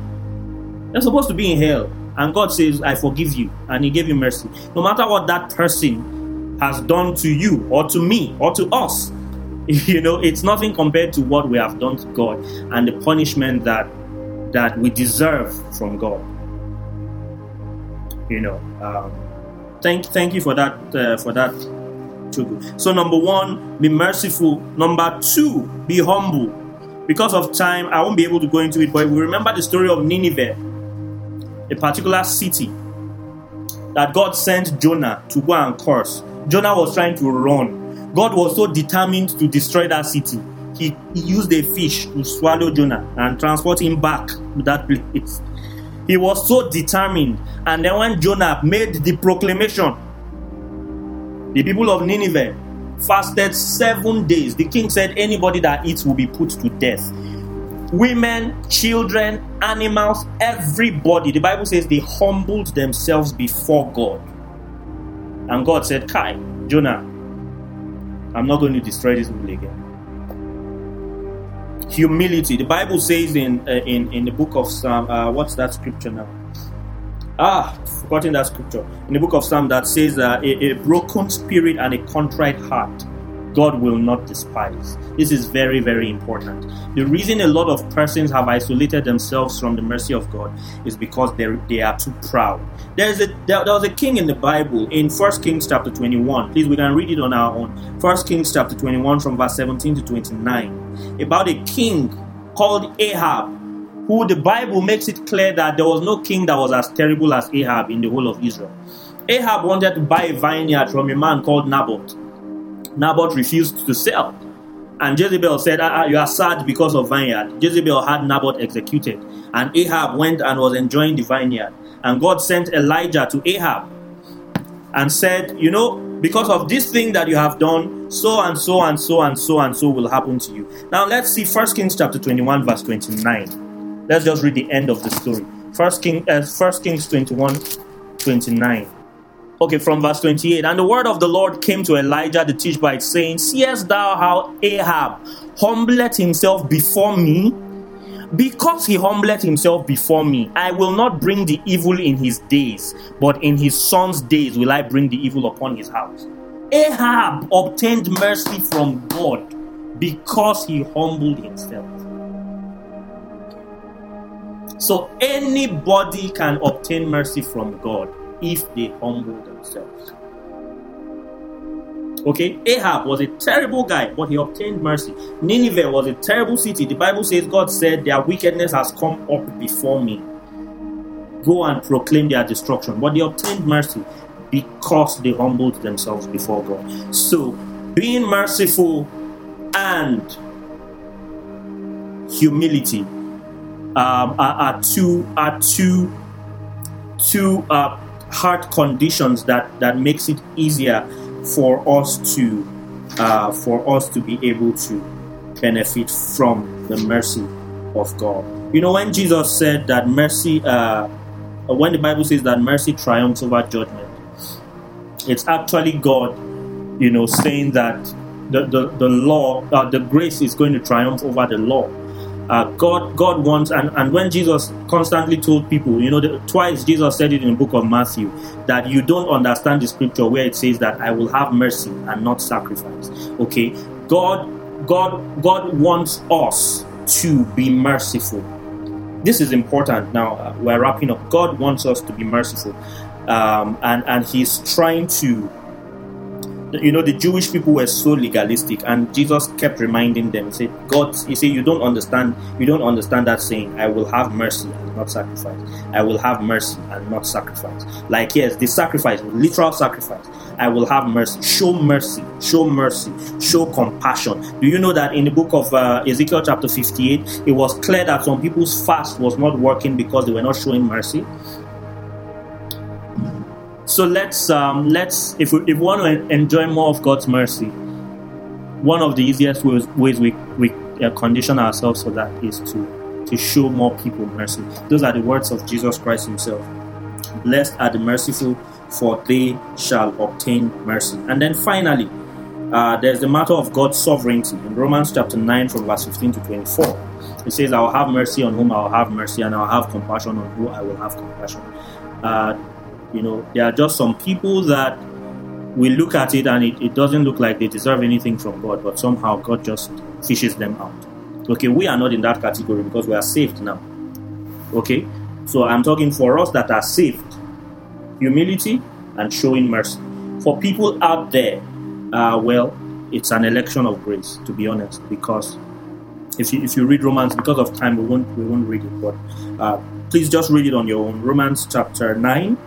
You're supposed to be in hell. And God says, I forgive you. And He gave you mercy. No matter what that person has done to you or to me or to us, you know, it's nothing compared to what we have done to God and the punishment that that we deserve from God. You know, um, thank thank you for that uh, for that. So number one, be merciful. Number two, be humble. Because of time, I won't be able to go into it, but we remember the story of Nineveh a particular city that God sent Jonah to go and curse. Jonah was trying to run. God was so determined to destroy that city. He, he used a fish to swallow Jonah and transport him back to that place. He was so determined. And then when Jonah made the proclamation, the people of Nineveh fasted seven days. The king said anybody that eats will be put to death women, children, animals, everybody. The Bible says they humbled themselves before God. And God said, Kai, Jonah, I'm not going to destroy this people again. Humility. The Bible says in uh, in in the book of Psalm, uh, what's that scripture now? Ah, forgotten that scripture in the book of Psalm that says uh, a, a broken spirit and a contrite heart God will not despise. This is very, very important. The reason a lot of persons have isolated themselves from the mercy of God is because they they are too proud. There is a there, there was a king in the Bible in First Kings chapter 21. Please, we can read it on our own. First Kings chapter 21 from verse 17 to 29 about a king called Ahab who the Bible makes it clear that there was no king that was as terrible as Ahab in the whole of Israel. Ahab wanted to buy a vineyard from a man called Naboth. Naboth refused to sell. And Jezebel said, ah, ah, You are sad because of vineyard. Jezebel had Naboth executed. And Ahab went and was enjoying the vineyard. And God sent Elijah to Ahab and said, You know, because of this thing that you have done, so and so and so and so and so will happen to you. Now let's see 1 Kings chapter 21, verse 29. Let's just read the end of the story. 1 King, uh, 1 Kings 21, 29. Okay, from verse 28. And the word of the Lord came to Elijah the Tishbite, saying, Seest thou how Ahab humbled himself before me? Because he humbled himself before me, I will not bring the evil in his days, but in his son's days will I bring the evil upon his house. Ahab obtained mercy from God because he humbled himself. So anybody can obtain mercy from God if they humble themselves. Okay, Ahab was a terrible guy, but he obtained mercy. Nineveh was a terrible city. The Bible says God said, Their wickedness has come up before me. Go and proclaim their destruction. But they obtained mercy because they humbled themselves before God. So, being merciful and humility um, are, are, two are two two uh, heart conditions that that makes it easier for us to uh, for us to be able to benefit from the mercy of God. You know, when Jesus said that mercy, uh, when the Bible says that mercy triumphs over judgment, it's actually God, you know, saying that the, the, the law, uh, the grace is going to triumph over the law. Uh, God, God wants, and, and when Jesus constantly told people, you know, the, twice Jesus said it in the book of Matthew that you don't understand the scripture where it says that I will have mercy and not sacrifice. Okay, God, God, God wants us to be merciful. This is important. Now uh, we're wrapping up. God wants us to be merciful, um, and and He's trying to you know the jewish people were so legalistic and jesus kept reminding them he said god you see you don't understand you don't understand that saying i will have mercy and not sacrifice. I will have mercy and not sacrifice like yes the sacrifice literal sacrifice. I will have mercy. Show mercy. Show mercy. Show compassion. Do you know that in the book of uh, ezekiel chapter 58 it was clear that some people's fast was not working because they were not showing mercy so let's um, let's if we, if we want to enjoy more of God's mercy, one of the easiest ways, ways we we uh, condition ourselves for that is to to show more people mercy. Those are the words of Jesus Christ Himself. Blessed are the merciful, for they shall obtain mercy. And then finally, uh, there's the matter of God's sovereignty in Romans chapter 9 from verse 15 to 24. It says, I will have mercy on whom I will have mercy, and I will have compassion on whom I will have compassion. Uh, you know, there are just some people that we look at it and it, it doesn't look like they deserve anything from God, but somehow God just fishes them out. Okay, we are not in that category because we are saved now. Okay, so I'm talking for us that are saved humility and showing mercy. For people out there, uh, well, it's an election of grace, to be honest, because if you, if you read Romans, because of time, we won't we won't read it, but uh, please just read it on your own. Romans chapter nine,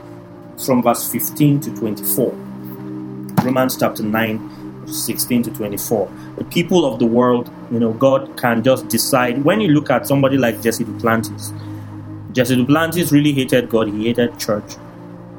from verse 15 to 24. Romans chapter 9, 16 to 24. The people of the world, you know, God can just decide. When you look at somebody like Jesse Duplantis, Jesse Duplantis really hated God, he hated church.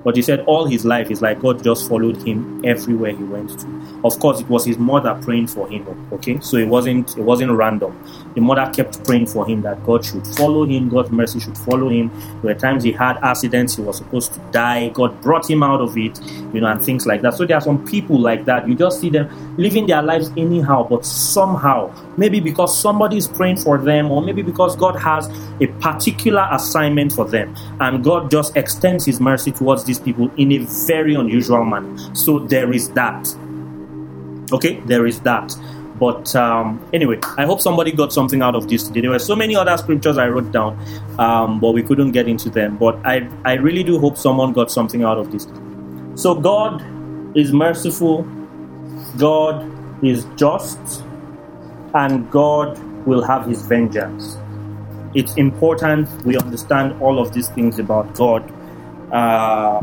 But he said all his life is like God just followed him everywhere he went to. Of course, it was his mother praying for him. Okay, so it wasn't it wasn't random. The mother kept praying for him that God should follow him, God's mercy should follow him. There were times he had accidents, he was supposed to die. God brought him out of it, you know, and things like that. So there are some people like that. You just see them living their lives anyhow, but somehow, maybe because somebody is praying for them, or maybe because God has a particular assignment for them, and God just extends His mercy towards these people in a very unusual manner. So there is that. Okay, there is that. But um, anyway, I hope somebody got something out of this today. There were so many other scriptures I wrote down, um, but we couldn't get into them. But I, I really do hope someone got something out of this. So God is merciful, God is just, and God will have his vengeance. It's important we understand all of these things about God. Uh,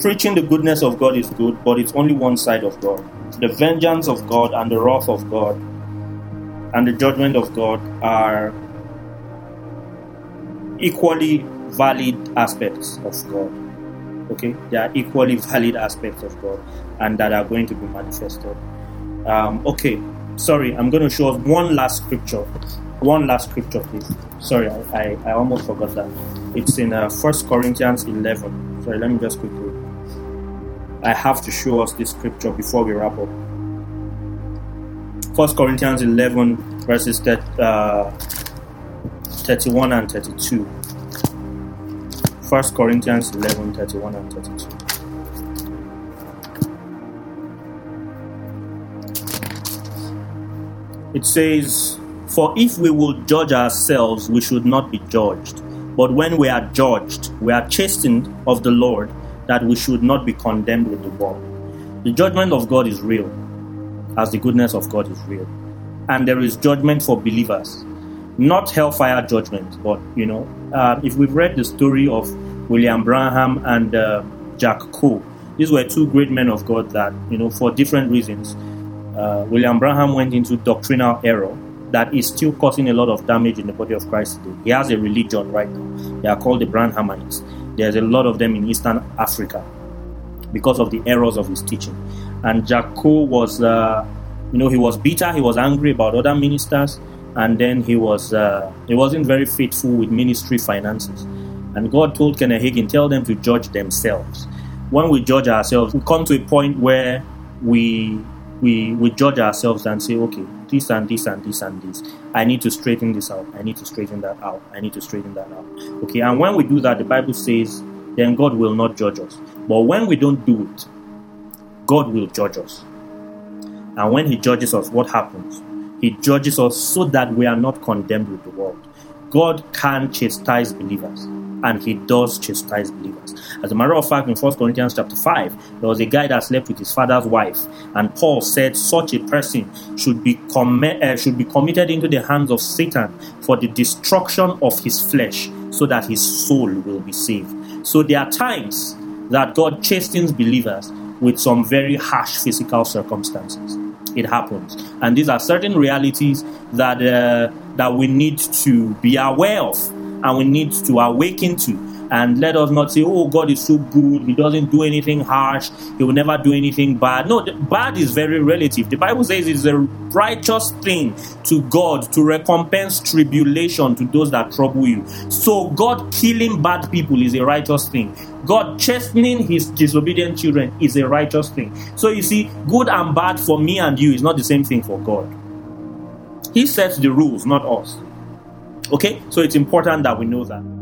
Preaching the goodness of God is good, but it's only one side of God. The vengeance of God and the wrath of God and the judgment of God are equally valid aspects of God. Okay, they are equally valid aspects of God and that are going to be manifested. Um, okay, sorry, I'm going to show us one last scripture. One last scripture, please. Sorry, I, I, I almost forgot that. It's in uh, 1 Corinthians 11. Sorry, let me just quickly I have to show us this scripture before we wrap up. First Corinthians 11, verses uh, 31 and 32. 1 Corinthians 11, 31 and 32. It says, For if we will judge ourselves, we should not be judged. But when we are judged, we are chastened of the Lord that we should not be condemned with the world. The judgment of God is real, as the goodness of God is real. And there is judgment for believers. Not hellfire judgment, but, you know, uh, if we've read the story of William Branham and uh, Jack Coe, these were two great men of God that, you know, for different reasons, uh, William Branham went into doctrinal error that is still causing a lot of damage in the body of Christ today. He has a religion right now. They are called the Branhamites. There's a lot of them in Eastern Africa because of the errors of his teaching. And Jack Coe was, uh, you know, he was bitter, he was angry about other ministers, and then he was uh, he wasn't very faithful with ministry finances. And God told Kenneth Hagin, tell them to judge themselves. When we judge ourselves, we come to a point where we we we judge ourselves and say, okay, this and this and this and this. I need to straighten this out. I need to straighten that out. I need to straighten that out. Okay, and when we do that, the Bible says, then God will not judge us. But when we don't do it, God will judge us. And when He judges us, what happens? He judges us so that we are not condemned with the world. God can chastise believers, and He does chastise believers. As a matter of fact, in 1 Corinthians chapter 5, there was a guy that slept with his father's wife, and Paul said such a person should be, com- uh, should be committed into the hands of Satan for the destruction of his flesh, so that his soul will be saved. So there are times that God chastens believers with some very harsh physical circumstances it happens. And these are certain realities that uh, that we need to be aware of and we need to awaken to. And let us not say, oh, God is so good. He doesn't do anything harsh. He will never do anything bad. No, bad is very relative. The Bible says it's a righteous thing to God to recompense tribulation to those that trouble you. So, God killing bad people is a righteous thing. God chastening his disobedient children is a righteous thing. So you see, good and bad for me and you is not the same thing for God. He sets the rules, not us. Okay? So it's important that we know that.